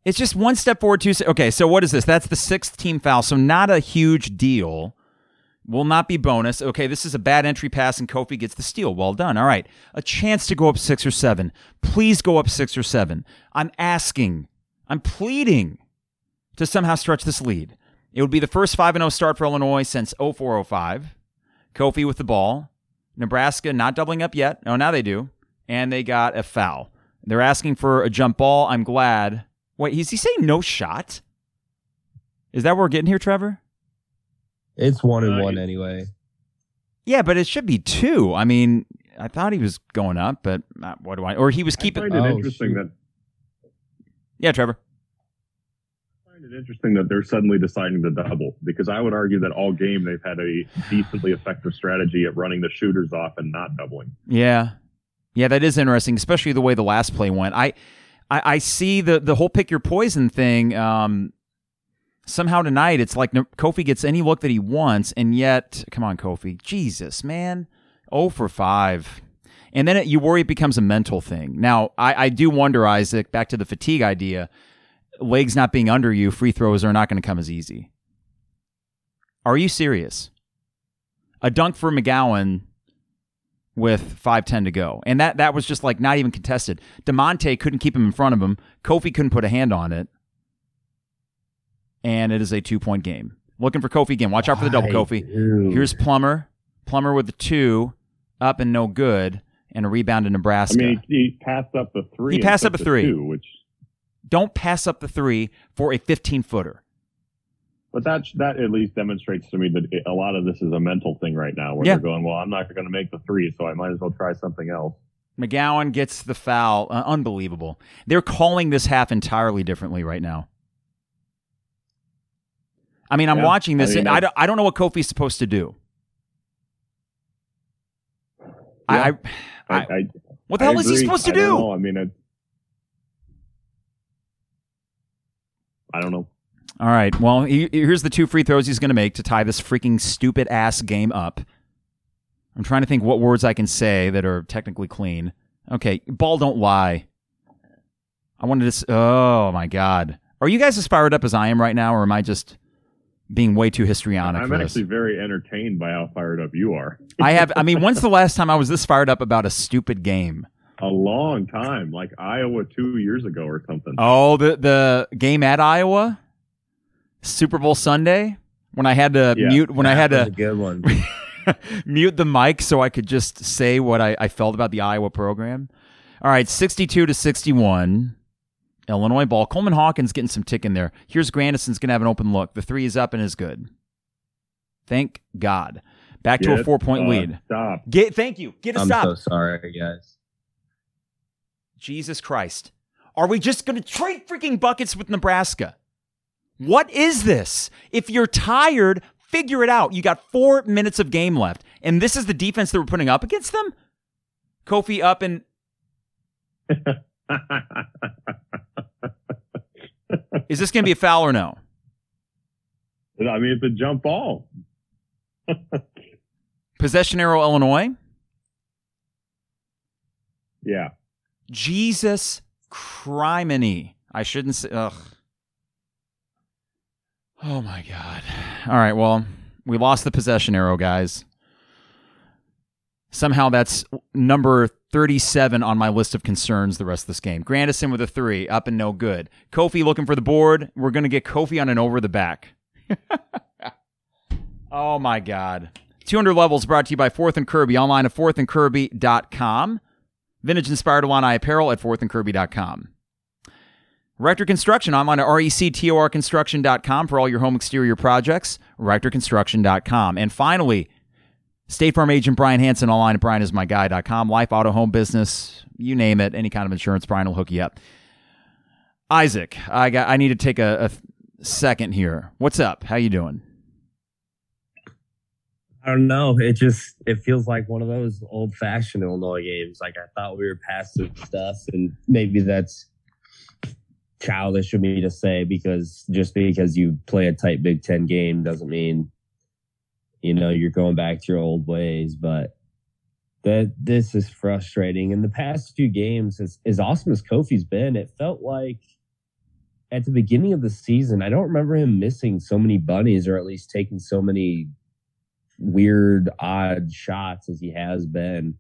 It's just one step forward, two. Okay, so what is this? That's the sixth team foul, so not a huge deal. Will not be bonus. Okay, this is a bad entry pass, and Kofi gets the steal. Well done. All right, a chance to go up six or seven. Please go up six or seven. I'm asking, I'm pleading to somehow stretch this lead. It would be the first 5 0 start for Illinois since 0405. Kofi with the ball. Nebraska not doubling up yet. Oh, now they do. And they got a foul. They're asking for a jump ball. I'm glad. Wait, is he saying no shot? Is that what we're getting here, Trevor? It's one and one anyway. Yeah, but it should be two. I mean, I thought he was going up, but uh, what do I? Or he was keeping. I find it oh, interesting shoot. that. Yeah, Trevor find it interesting that they're suddenly deciding to double because I would argue that all game they've had a decently effective strategy at running the shooters off and not doubling. Yeah, yeah, that is interesting, especially the way the last play went. I, I, I see the the whole pick your poison thing. Um, somehow tonight it's like Kofi gets any look that he wants, and yet, come on, Kofi, Jesus, man, oh for five. And then it, you worry it becomes a mental thing. Now, I, I do wonder, Isaac, back to the fatigue idea legs not being under you, free throws are not going to come as easy. Are you serious? A dunk for McGowens with 5:10 to go. And that that was just like not even contested. Da'Monte couldn't keep him in front of him. Kofi couldn't put a hand on it. And it is a two-point game. Looking for Kofi again. Watch out for the double, Kofi. Dude. Here's Plummer. Plummer with the two, up and no good, and a rebound to Nebraska. I mean, he passed up the three. He passed up a three, two, which don't pass up the three for a 15 footer. But that that at least demonstrates to me that it, a lot of this is a mental thing right now, where yeah. they're going, "Well, I'm not going to make the three, so I might as well try something else." McGowens gets the foul. Uh, unbelievable. They're calling this half entirely differently right now. I mean, I'm yeah. watching this. I, mean, I, don't, I don't know what Kofi's supposed to do. Yeah. I, I, what the hell is he supposed to do? I mean, I don't know. All right. Well, he, here's the two free throws he's going to make to tie this freaking stupid ass game up. I'm trying to think what words I can say that are technically clean. Okay, ball don't lie. I wanted to. Oh my god, are you guys as fired up as I am right now, or am I just being way too histrionic? I'm actually this? very entertained by how fired up you are. I have. I mean, when's the last time I was this fired up about a stupid game? a long time, like Iowa two years ago or something. Oh, the the game at Iowa, Super Bowl Sunday, when I had to yeah, mute when I had to good one. mute the mic so I could just say what I, I felt about the Iowa program. All right, 62 to 61. Illinois ball. Coleman Hawkins getting some tick in there. Here's Grandison's going to have an open look. The three is up and is good. Thank God. Back to Get, a four point uh, lead. Stop. Get thank you. Get a I'm stop. so sorry, guys. Jesus Christ. Are we just going to trade freaking buckets with Nebraska? What is this? If you're tired, figure it out. You got four minutes of game left, and this is the defense that we're putting up against them? Kofi up and is this going to be a foul or no? I mean, it's a jump ball. Possession arrow, Illinois. Yeah. Jesus criminy. I shouldn't say. Ugh. Oh my God. All right. Well, we lost the possession arrow, guys. Somehow that's number 37 on my list of concerns the rest of this game. Grandison with a three, up and no good. Kofi looking for the board. We're going to get Kofi on an over the back. oh my God. 200 levels brought to you by Fourth and Kirby, online at fourthandkirby.com. Vintage inspired Illini apparel at fourthandkirby.com. Rector Construction online at rectorconstruction.com for all your home exterior projects. Rectorconstruction.com. And finally, State Farm agent Brian Hanson online at brianismyguy.com. Life, auto, home business, you name it, any kind of insurance, Brian will hook you up. Isaac, I got. I need to take a, a second here. What's up? How you doing? I don't know. It just it feels like one of those old fashioned Illinois games. Like I thought we were past some stuff, and maybe that's childish of me to say because just because you play a tight Big Ten game doesn't mean you know you're going back to your old ways. But that this is frustrating. In the past few games, as, as awesome as Kofi's been, it felt like at the beginning of the season, I don't remember him missing so many bunnies or at least taking so many weird, odd shots as he has been.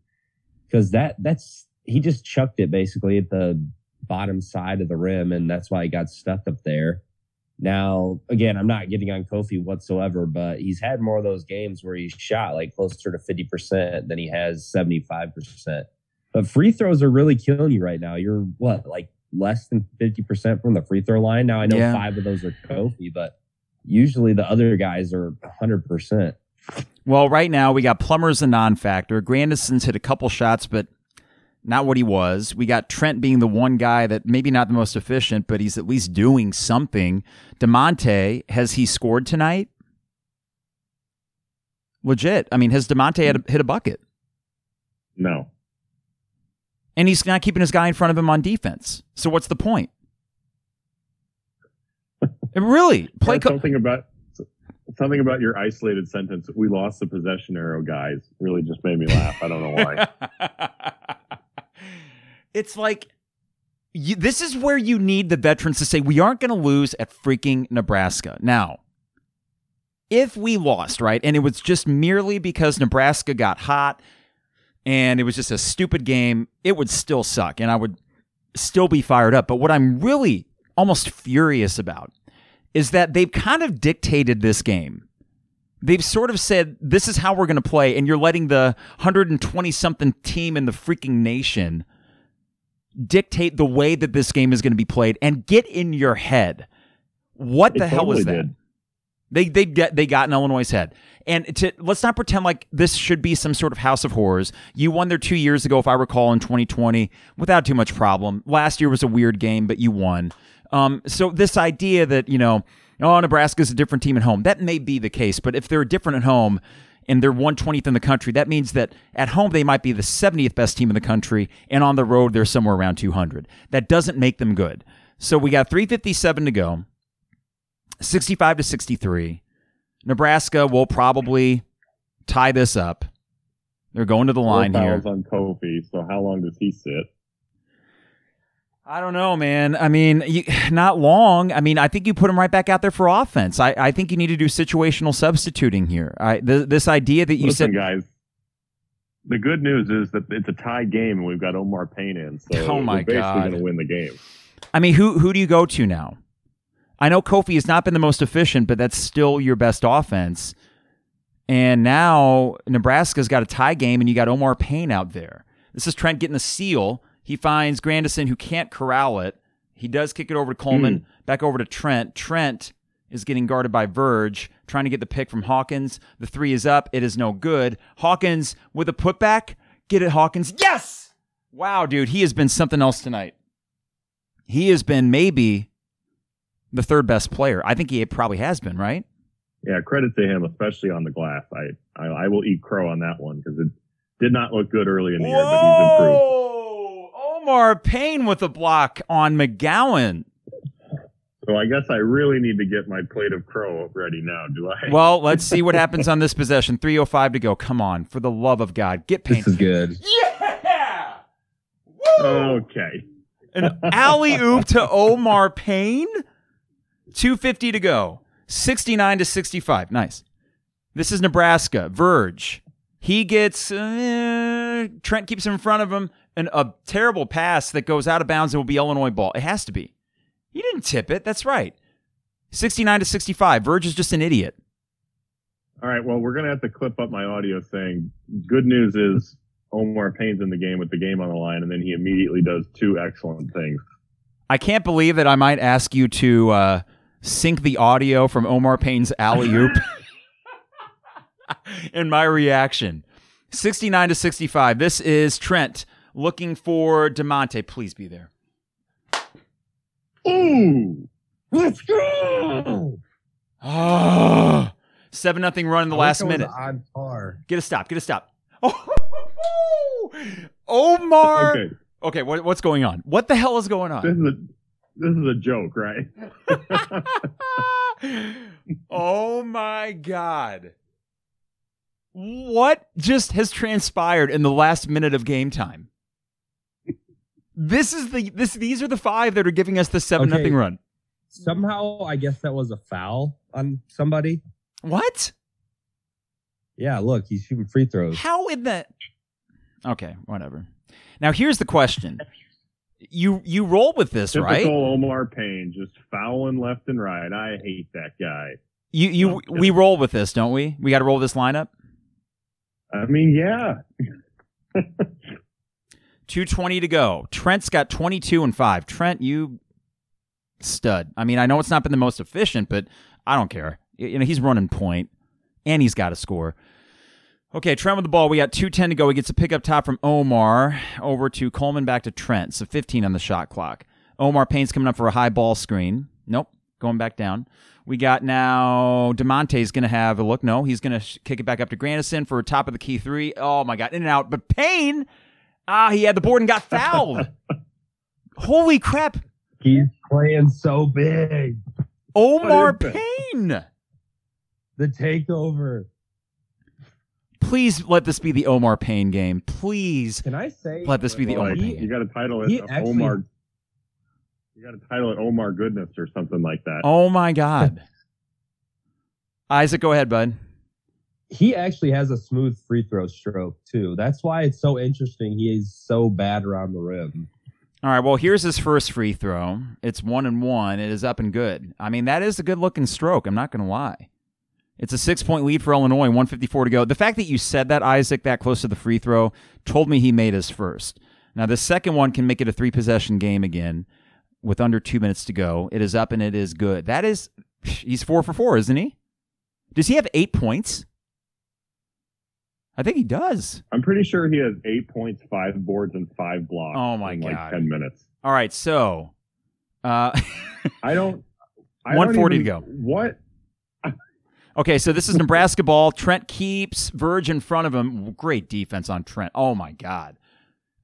Because that that's he just chucked it basically at the bottom side of the rim, and that's why he got stuck up there. Now, again, I'm not getting on Kofi whatsoever, but he's had more of those games where he's shot like closer to 50% than he has 75%. But free throws are really killing you right now. You're what, like less than 50% from the free throw line? Now, I know Yeah. five of those are Kofi, but usually the other guys are 100%. Well, right now we got Plummer's a non-factor. Grandison's hit a couple shots, but not what he was. We got Trent being the one guy that maybe not the most efficient, but he's at least doing something. Da'Monte, has he scored tonight? Legit. I mean, has Da'Monte had a, hit a bucket? No. And he's not keeping his guy in front of him on defense. So what's the point? Really, play. Co- something about something about your isolated sentence. We lost the possession arrow, guys. Really just made me laugh. I don't know why. it's like you, this is where you need the veterans to say we aren't going to lose at freaking Nebraska. Now, if we lost, right, and it was just merely because Nebraska got hot and it was just a stupid game, it would still suck and I would still be fired up. But what I'm really almost furious about is that they've kind of dictated this game. They've sort of said, this is how we're going to play, and you're letting the 120 something team in the freaking nation dictate the way that this game is going to be played and get in your head. What the hell is totally that? did. They they get they got in Illinois' head. And to, let's not pretend like this should be some sort of house of horrors. You won there two years ago, if I recall, in 2020, without too much problem. Last year was a weird game, but you won. Um, so this idea that you know, oh, Nebraska's a different team at home, that may be the case. But if they're different at home and they're 120th in the country, that means that at home they might be the 70th best team in the country, and on the road they're somewhere around 200. That doesn't make them good. So we got 357 to go. 65 to 63. Nebraska will probably tie this up. They're going to the Four line here. fouls on Kofi. So how long does he sit? I don't know, man. I mean, you, not long. I mean, I think you put him right back out there for offense. I, I think you need to do situational substituting here. I, th- this idea that you Listen, said, guys. The good news is that it's a tie game and we've got Omar Payne in. So Oh, my we're basically going to win the game. I mean, who who do you go to now? I know Kofi has not been the most efficient, but that's still your best offense. And now Nebraska's got a tie game, and you got Omar Payne out there. This is Trent getting the seal. He finds Grandison, who can't corral it. He does kick it over to Coleman, hmm. back over to Trent. Trent is getting guarded by Verge, trying to get the pick from Hawkins. The three is up. It is no good. Hawkins with a putback. Get it, Hawkins. Yes! Wow, dude, he has been something else tonight. He has been maybe the third best player. I think he probably has been, right? Yeah, credit to him, especially on the glass. I I, I will eat crow on that one because it did not look good early in the year, but he's improved. Whoa! Omar Payne with a block on McGowens. So I guess I really need to get my plate of crow ready now, do I? Well, let's see what happens on this possession. 305 to go. Come on, for the love of God. Get Payne. This is good. Yeah! Woo! okay. An alley oop to Omar Payne. 250 to go. 69 to 65. Nice. This is Nebraska. Verge. He gets uh, Trent keeps him in front of him, and a terrible pass that goes out of bounds and will be Illinois ball. It has to be. He didn't tip it. That's right. 69 to 65. Verge is just an idiot. All right. Well, we're gonna have to clip up my audio saying good news is Omar Payne's in the game with the game on the line, and then he immediately does two excellent things. I can't believe that I might ask you to uh, sync the audio from Omar Payne's alley oop in my reaction. 69 to 65. This is Trent looking for Da'Monte. Please be there. Ooh. Let's go. Oh, 7 nothing run in the last minute. On par. Get a stop. Get a stop. Oh, Omar. Okay. Okay, what, what's going on? What the hell is going on? This is a this is a joke, right? oh my god. What just has transpired in the last minute of game time? This is the this these are the five that are giving us the seven Okay. nothing run. Somehow, I guess that was a foul on somebody. What? Yeah, look, he's shooting free throws. How in the Okay, whatever. Now here's the question. You you roll with this, Typical right? Omar Payne, just fouling left and right. I hate that guy. You you No, we roll with this, don't we? We got to roll this lineup. I mean, yeah. 220 to go. Trent's got 22 and 5. Trent, you stud. I mean, I know it's not been the most efficient, but I don't care. You know, he's running point and he's got to score. Okay, Trent with the ball. We got 210 to go. He gets a pick up top from Omar over to Coleman back to Trent. So 15 on the shot clock. Omar Payne's coming up for a high ball screen. Nope, going back down. We got now Da'Monte's going to have a look. No, he's going to sh- kick it back up to Grandison for a top of the key three. Oh my God, in and out. But Payne, ah, he had the board and got fouled. Holy crap. He's playing so big. Omar What is Payne. The takeover. Please let this be the Omar Payne game. Please. Can I say? Let this be the Well, Omar like, Payne. you got to title it actually- Omar. You got to title it Omar Goodness or something like that. Oh my God. Isaac, go ahead, bud. He actually has a smooth free throw stroke too. That's why it's so interesting. He is so bad around the rim. All right. Well, here's his first free throw. It's one and one. It is up and good. I mean, that is a good looking stroke. I'm not going to lie. It's a six point lead for Illinois, 154 to go. The fact that you said that, Isaac, that close to the free throw, told me he made his first. Now, the second one can make it a three possession game again with under two minutes to go. It is up and it is good. That is, he's four for four, isn't he? Does he have eight points? I think he does. I'm pretty sure he has eight points, five boards, and five blocks. Oh, my in God. Like ten minutes. All right. So, uh, I don't. I 140 to go. What? Okay, so this is Nebraska ball. Trent keeps Verge in front of him. Great defense on Trent. Oh my God.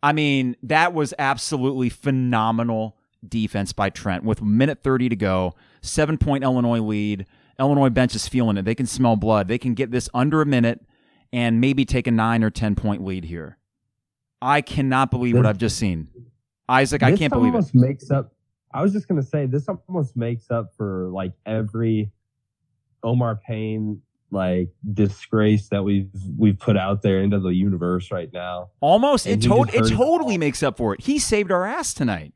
I mean, that was absolutely phenomenal defense by Trent with minute 30 to go. Seven point Illinois lead. Illinois bench is feeling it. They can smell blood. They can get this under a minute and maybe take a nine or 10 point lead here. I cannot believe what I've just seen. Isaac, I can't believe it. almost makes up. I was just gonna say this almost makes up for like every Omar Payne like disgrace that we've we've put out there into the universe right now. Almost. It, And he to- it heard it totally makes up for it. He saved our ass tonight.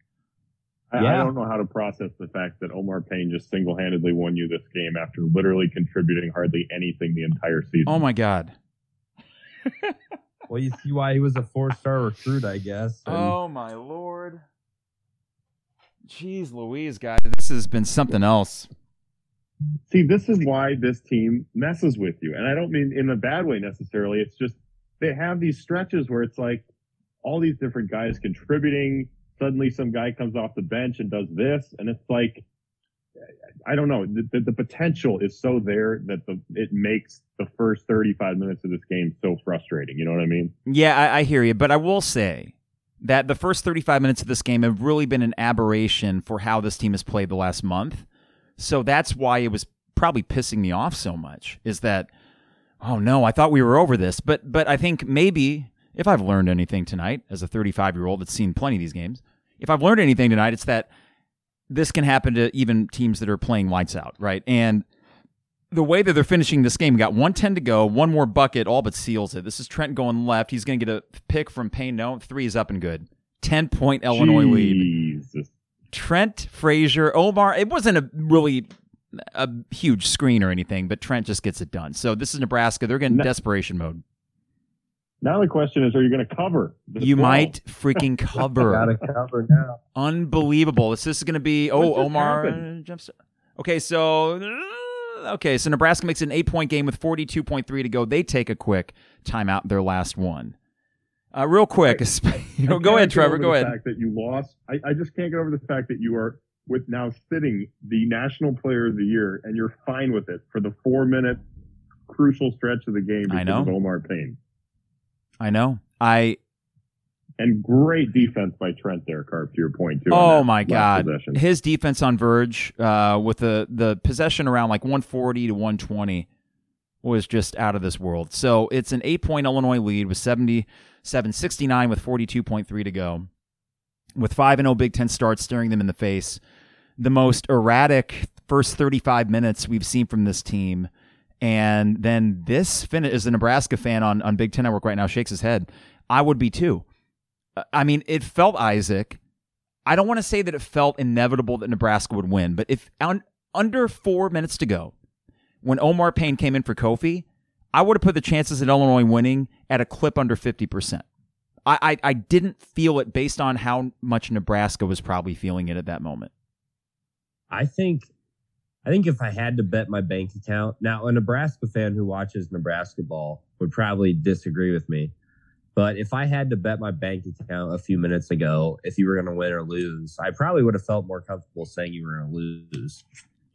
I, Yeah. I don't know how to process the fact that Omar Payne just single handedly won you this game after literally contributing hardly anything the entire season. Oh my God. Well, you see why he was a four star recruit, I guess. and- Oh my lord. Jeez Louise, guys. This has been something else. See, this is why this team messes with you. And I don't mean in a bad way necessarily. It's just they have these stretches where it's like all these different guys contributing. Suddenly some guy comes off the bench and does this. And it's like, I don't know. The, the, the potential is so there that the, it makes the first 35 minutes of this game so frustrating. You know what I mean? Yeah, I, I hear you, but I will say that the first 35 minutes of this game have really been an aberration for how this team has played the last month. So that's why it was probably pissing me off so much. Is that, oh no, I thought we were over this, but but I think maybe if I've learned anything tonight as a 35 year old that's seen plenty of these games, if I've learned anything tonight, it's that this can happen to even teams that are playing lights out, right? And the way that they're finishing this game, got 110 to go, one more bucket, all but seals it. This is Trent going left. He's going to get a pick from Payne. No, three is up and good. 10 point Illinois lead. Trent, Frazier, Omar. It wasn't a really a huge screen or anything, but Trent just gets it done. So this is Nebraska. They're getting No- desperation mode. Now the question is, are you going to cover? this You throw? might freaking cover. Gotta cover now. Unbelievable. This, this is going to be oh Omar happened? jumps. Okay, so okay, so Nebraska makes an eight point game with forty two point three to go. They take a quick timeout, their last one. Uh, real quick, you know, I go ahead, Trevor. Go the ahead. Fact that you lost, I, I just can't get over the fact that you are with now sitting the National Player of the Year, and you're fine with it for the four minute crucial stretch of the game I because know. of Omar Payne. I know. I And great defense by Trent there, Carp. To your point too. Oh my God! possession. His defense on Verge uh, with the the possession around like 140 to 120 was just out of this world. So it's an eight point Illinois lead with 77 69 with 42.3 to go. With 5 and 0 Big Ten starts staring them in the face. The most erratic first 35 minutes we've seen from this team. And then this as a Nebraska fan on, on Big Ten Network right now, shakes his head. I would be too. Uh, I mean, it felt Isaac. I don't want to say that it felt inevitable that Nebraska would win, but if un, under four minutes to go, when Omar Payne came in for Kofi, I would have put the chances of Illinois winning at a clip under 50%. I, I, I didn't feel it based on how much Nebraska was probably feeling it at that moment. I think I think if I had to bet my bank account, now a Nebraska fan who watches Nebraska ball would probably disagree with me. But if I had to bet my bank account a few minutes ago, if you were going to win or lose, I probably would have felt more comfortable saying you were going to lose.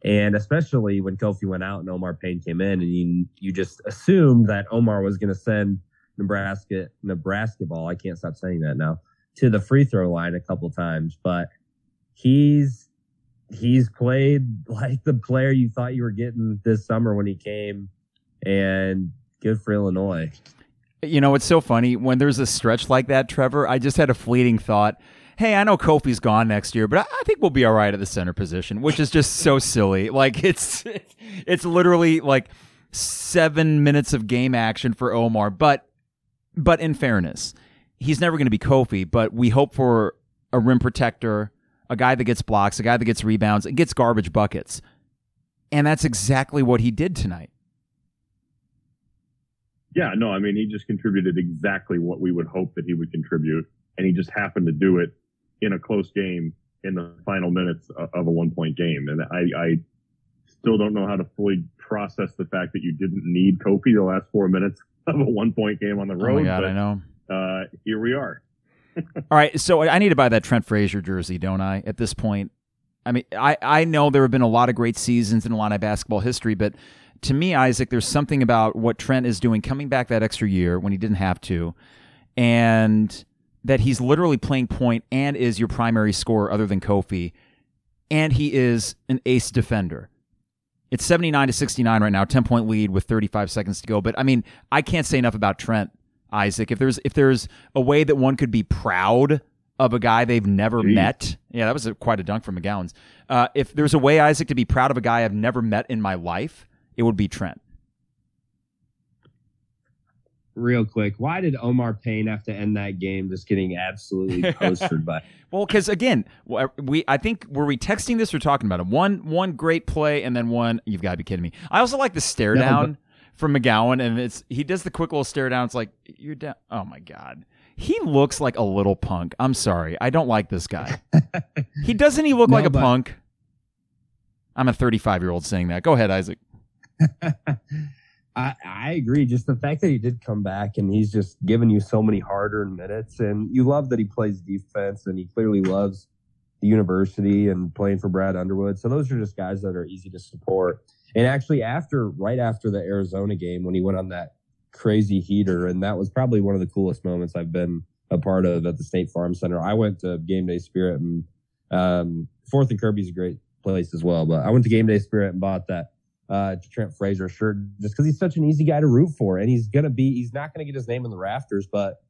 And especially when Kofi went out and Omar Payne came in, and you you just assumed that Omar was going to send Nebraska Nebraska ball. I can't stop saying that now to the free throw line a couple times, but he's he's played like the player you thought you were getting this summer when he came, and good for Illinois. You know, it's so funny when there's a stretch like that, Trevor. I just had a fleeting thought. Hey, I know Kofi's gone next year, but I think we'll be all right at the center position, which is just so silly. Like it's it's literally like seven minutes of game action for Omar. But but in fairness, he's never going to be Kofi. But we hope for a rim protector, a guy that gets blocks, a guy that gets rebounds, and gets garbage buckets, and that's exactly what he did tonight. Yeah, no, I mean, he just contributed exactly what we would hope that he would contribute, and he just happened to do it in a close game in the final minutes of a one point game. And I, I still don't know how to fully process the fact that you didn't need Kofi the last four minutes of a one point game on the Oh road. my god, but, I know. Uh, here we are. All right, so I need to buy that Trent Frazier jersey, don't I? At this point, I mean, I I know there have been a lot of great seasons in Illini basketball history, but to me, Isaac, there's something about what Trent is doing, coming back that extra year when he didn't have to, and that he's literally playing point and is your primary scorer other than Kofi, and he is an ace defender. It's 79 to 69 right now, 10 point lead with 35 seconds to go. But I mean, I can't say enough about Trent Isaac. If there's if there's a way that one could be proud of a guy they've never Jeez. met, yeah, that was a, quite a dunk from McGowens. Uh, if there's a way Isaac to be proud of a guy I've never met in my life, it would be Trent. real quick, why did Omar Payne have to end that game just getting absolutely postered by? Well, because again, we I think were we texting this or talking about it? One one great play and then one. You've got to be kidding me. I also like the stare No, down from McGowens, and it's he does the quick little stare down. It's like you're down. Oh my god. He looks like a little punk. I'm sorry. I don't like this guy. he doesn't he look No, like a but- punk? I'm a 35 year old saying that. Go ahead, Isaac. I, I agree. Just the fact that he did come back and he's just given you so many hard earned minutes, and you love that he plays defense and he clearly loves the university and playing for Brad Underwood. So those are just guys that are easy to support. And actually, after right after the Arizona game, when he went on that crazy heater, and that was probably one of the coolest moments I've been a part of at the State Farm Center. I went to Game Day Spirit, and um, Fourth and Kirby's a great place as well. But I went to Game Day Spirit and bought that uh, Trent Frazier shirt just because he's such an easy guy to root for, and he's gonna be. He's not gonna get his name in the rafters, but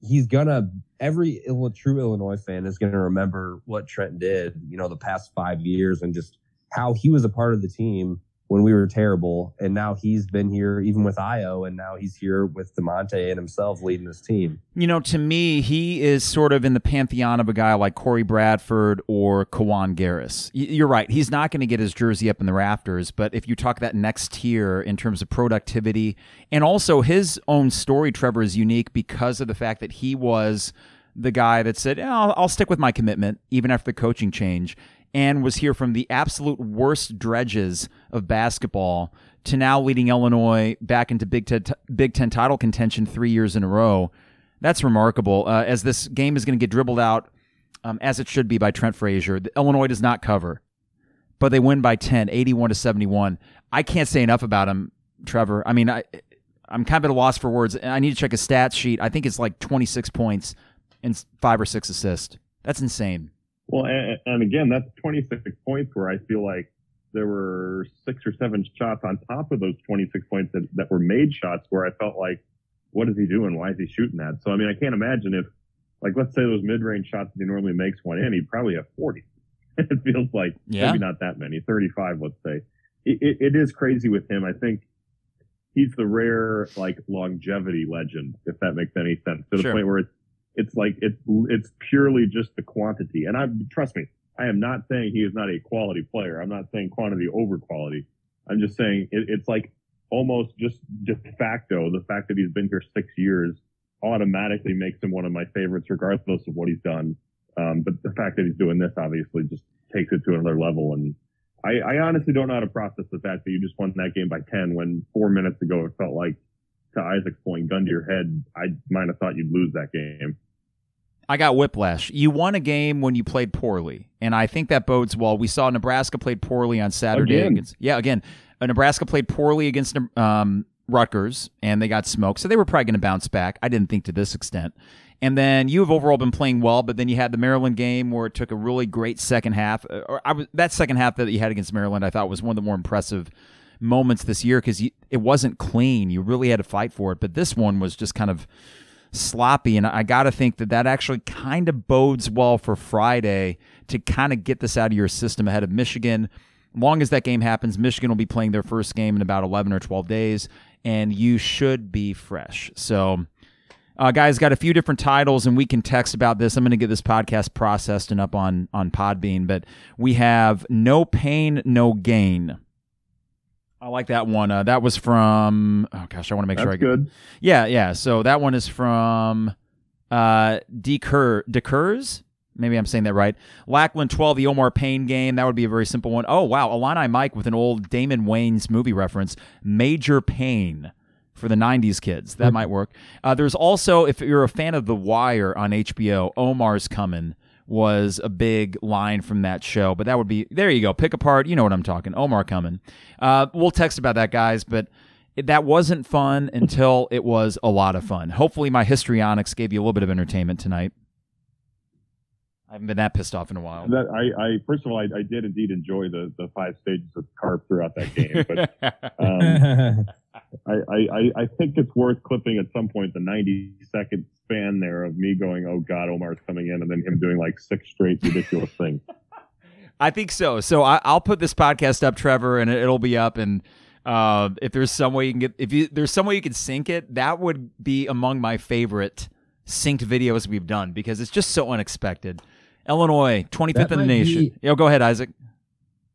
he's gonna. Every true Illinois fan is gonna remember what Trent did. You know, the past five years and just how he was a part of the team when we were terrible, and now he's been here even with Ayo, and now he's here with Da'Monte and himself leading this team. You know, to me, he is sort of in the pantheon of a guy like Corey Bradford or Kiwane Garris. You're right. He's not going to get his jersey up in the rafters, but if you talk that next tier in terms of productivity and also his own story, Trevor, is unique because of the fact that he was the guy that said, "Yeah, I'll, I'll stick with my commitment even after the coaching change and was here from the absolute worst dredges of basketball to now leading Illinois back into Big Ten, Big Ten title contention three years in a row. That's remarkable. Uh, as this game is going to get dribbled out, um, as it should be by Trent Frazier, the- Illinois does not cover, but they win by 10, 81 to 71. I can't say enough about him, Trevor. I mean, I, I'm kind of at a loss for words. I need to check a stats sheet. I think it's like 26 points and five or six assists. That's insane. Well, and, and again, that's 26 points where I feel like there were six or seven shots on top of those 26 points that, that were made shots where I felt like, what is he doing? Why is he shooting that? So, I mean, I can't imagine if, like, let's say those mid-range shots that he normally makes one in, he'd probably have 40. it feels like Yeah. maybe not that many, 35, let's say. It, it, it is crazy with him. I think he's the rare, like, longevity legend, if that makes any sense, to the Sure. point where it's, it's like it's it's purely just the quantity. And I trust me, I am not saying he is not a quality player. I'm not saying quantity over quality. I'm just saying it, it's like almost just de facto the fact that he's been here six years automatically makes him one of my favorites, regardless of what he's done. Um, but the fact that he's doing this obviously just takes it to another level. And I, I honestly don't know how to process the fact that you just won that game by 10 when four minutes ago it felt like to Isaac's point, gun to your head, I might have thought you'd lose that game. I got whiplash. You won a game when you played poorly, and I think that bodes well. We saw Nebraska played poorly on Saturday. Again. Against, yeah, again, uh, Nebraska played poorly against um, Rutgers, and they got smoked. So they were probably going to bounce back. I didn't think to this extent. And then you have overall been playing well, but then you had the Maryland game where it took a really great second half. Uh, Or I was that second half that you had against Maryland, I thought was one of the more impressive moments this year because it wasn't clean. You really had to fight for it, but this one was just kind of sloppy. And I got to think that that actually kind of bodes well for Friday to kind of get this out of your system ahead of Michigan. Long as that game happens, Michigan will be playing their first game in about 11 or 12 days, and you should be fresh. So, uh, guys, got a few different titles, and we can text about this. I'm going to get this podcast processed and up on on Podbean, but we have no pain, no gain. I like that one. Uh, that was from. Oh gosh, I want to make That's sure I get good. yeah, yeah. So that one is from uh Decur Decurs. Maybe I'm saying that right. Lackland 12, the Omar Payne game. That would be a very simple one. Oh, wow. Illini Mike with an old Damon Wayans movie reference. Major Payne for the 90s kids. That might work. Uh, there's also, if you're a fan of The Wire on HBO, Omar's Coming was a big line from that show. But that would be, there you go. Pick apart. You know what I'm talking. Omar Coming. Uh, we'll text about that, guys. But it, that wasn't fun until it was a lot of fun. Hopefully, my histrionics gave you a little bit of entertainment tonight. I haven't been that pissed off in a while. That I, I first of all, I, I did indeed enjoy the, the five stages of carp throughout that game, but um, I, I, I- I think it's worth clipping at some point the 90 second span there of me going, "Oh God, Omar's coming in," and then him doing like six straight ridiculous things. I think so. So I, I'll put this podcast up, Trevor, and it, it'll be up. And Uh, if there's some way you can get, if you there's some way you can sync it, that would be among my favorite synced videos we've done because it's just so unexpected. Illinois, 25th That in the nation. be- Yo, go ahead, Isaac.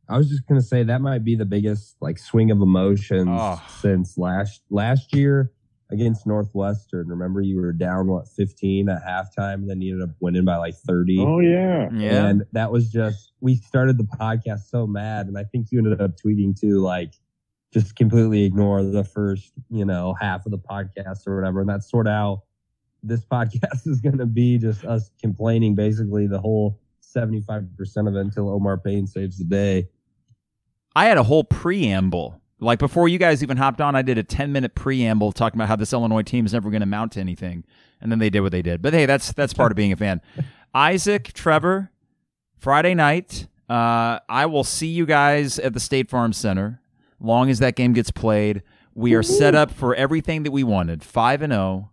I was just gonna say that might be the biggest like swing of emotions Oh. since last last year against Northwestern. Remember you were down what 15 at halftime, and then you ended up winning by like 30. Oh yeah. Yeah. And that was just we started the podcast so mad, and I think you ended up tweeting too, like just completely ignore the first, you know, half of the podcast or whatever. And that's sort of how this podcast is gonna be, just us complaining basically the whole 75% of it until Omar Payne saves the day. I had a whole preamble. Like before you guys even hopped on, I did a 10 minute preamble talking about how this Illinois team is never going to mount to anything. And then they did what they did. But hey, that's that's part of being a fan. Isaac, Trevor, Friday night. Uh, I will see you guys at the State Farm Center. Long as that game gets played, we are set up for everything that we wanted. Five and zero.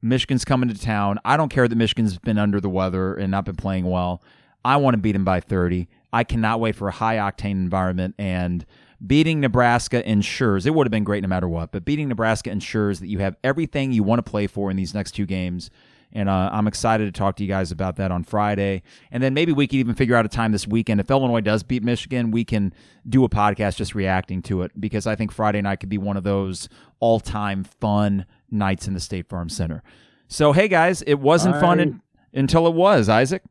Michigan's coming to town. I don't care that Michigan's been under the weather and not been playing well. I want to beat them by 30. I cannot wait for a high octane environment and beating Nebraska ensures it would have been great no matter what, but beating Nebraska ensures that you have everything you want to play for in these next two games. And uh, I'm excited to talk to you guys about that on Friday. And then maybe we could even figure out a time this weekend. If Illinois does beat Michigan, we can do a podcast just reacting to it because I think Friday night could be one of those all time fun nights in the State Farm Center. So, hey guys, it wasn't fun I- un- until it was, Isaac.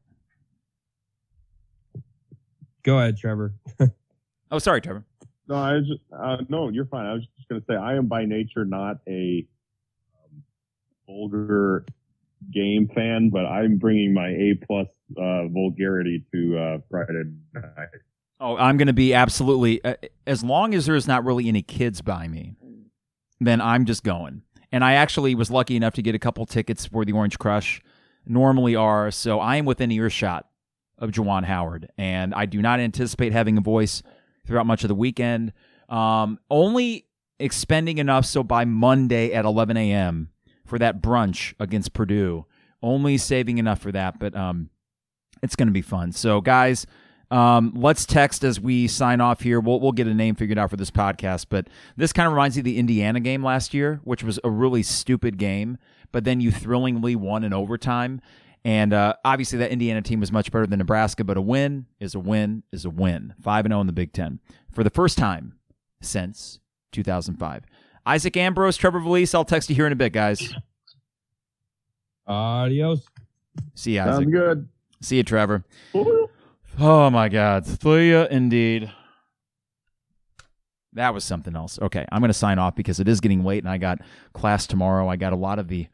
Go ahead, Trevor. Oh, sorry, Trevor. No, I was just, uh, no, you're fine. I was just going to say I am by nature not a um, vulgar game fan, but I'm bringing my A plus uh, vulgarity to uh, Friday night. Oh, I'm going to be absolutely uh, as long as there's not really any kids by me, then I'm just going. And I actually was lucky enough to get a couple tickets for the Orange Crush. Normally are so I am within earshot of Juwan Howard, and I do not anticipate having a voice throughout much of the weekend. Um, only expending enough so by Monday at 11 a.m. for that brunch against Purdue. Only saving enough for that, but um, it's going to be fun. So, guys, um, let's text as we sign off here. We'll we'll get a name figured out for this podcast, but this kind of reminds me of the Indiana game last year, which was a really stupid game, but then you thrillingly won in overtime. And uh, obviously, that Indiana team was much better than Nebraska, but a win is a win is a win. Five and zero in the Big Ten for the first time since 2005. Isaac Ambrose, Trevor Vallese. I'll text you here in a bit, guys. Adios. See you, Isaac. Sounds good. See you, Trevor. Oh my God, see ya indeed. That was something else. Okay, I'm going to sign off because it is getting late and I got class tomorrow. I got a lot of the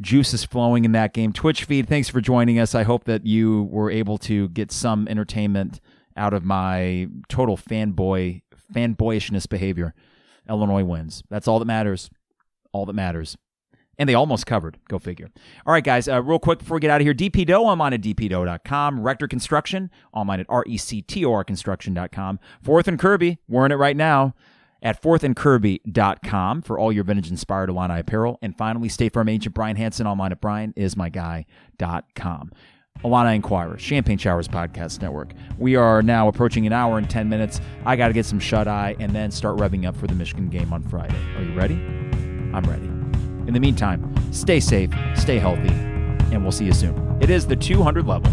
juices flowing in that game. Twitch feed, thanks for joining us. I hope that you were able to get some entertainment out of my total fanboy fanboyishness behavior. Illinois wins. That's all that matters. All that matters. And they almost covered. Go figure. All right, guys, uh, real quick before we get out of here DPDO, online at dpdo.com. Rector Construction, online at rector construction.com. Fourth and Kirby, we're in it right now at fourthandkirby.com for all your vintage inspired Illini apparel. And finally, State Farm agent Brian Hansen, online at brianismyguy.com. Illini Inquirer, Champagne Showers Podcast Network. We are now approaching an hour and 10 minutes. I got to get some shut eye and then start revving up for the Michigan game on Friday. Are you ready? I'm ready. In the meantime, stay safe, stay healthy, and we'll see you soon. It is the 200 level.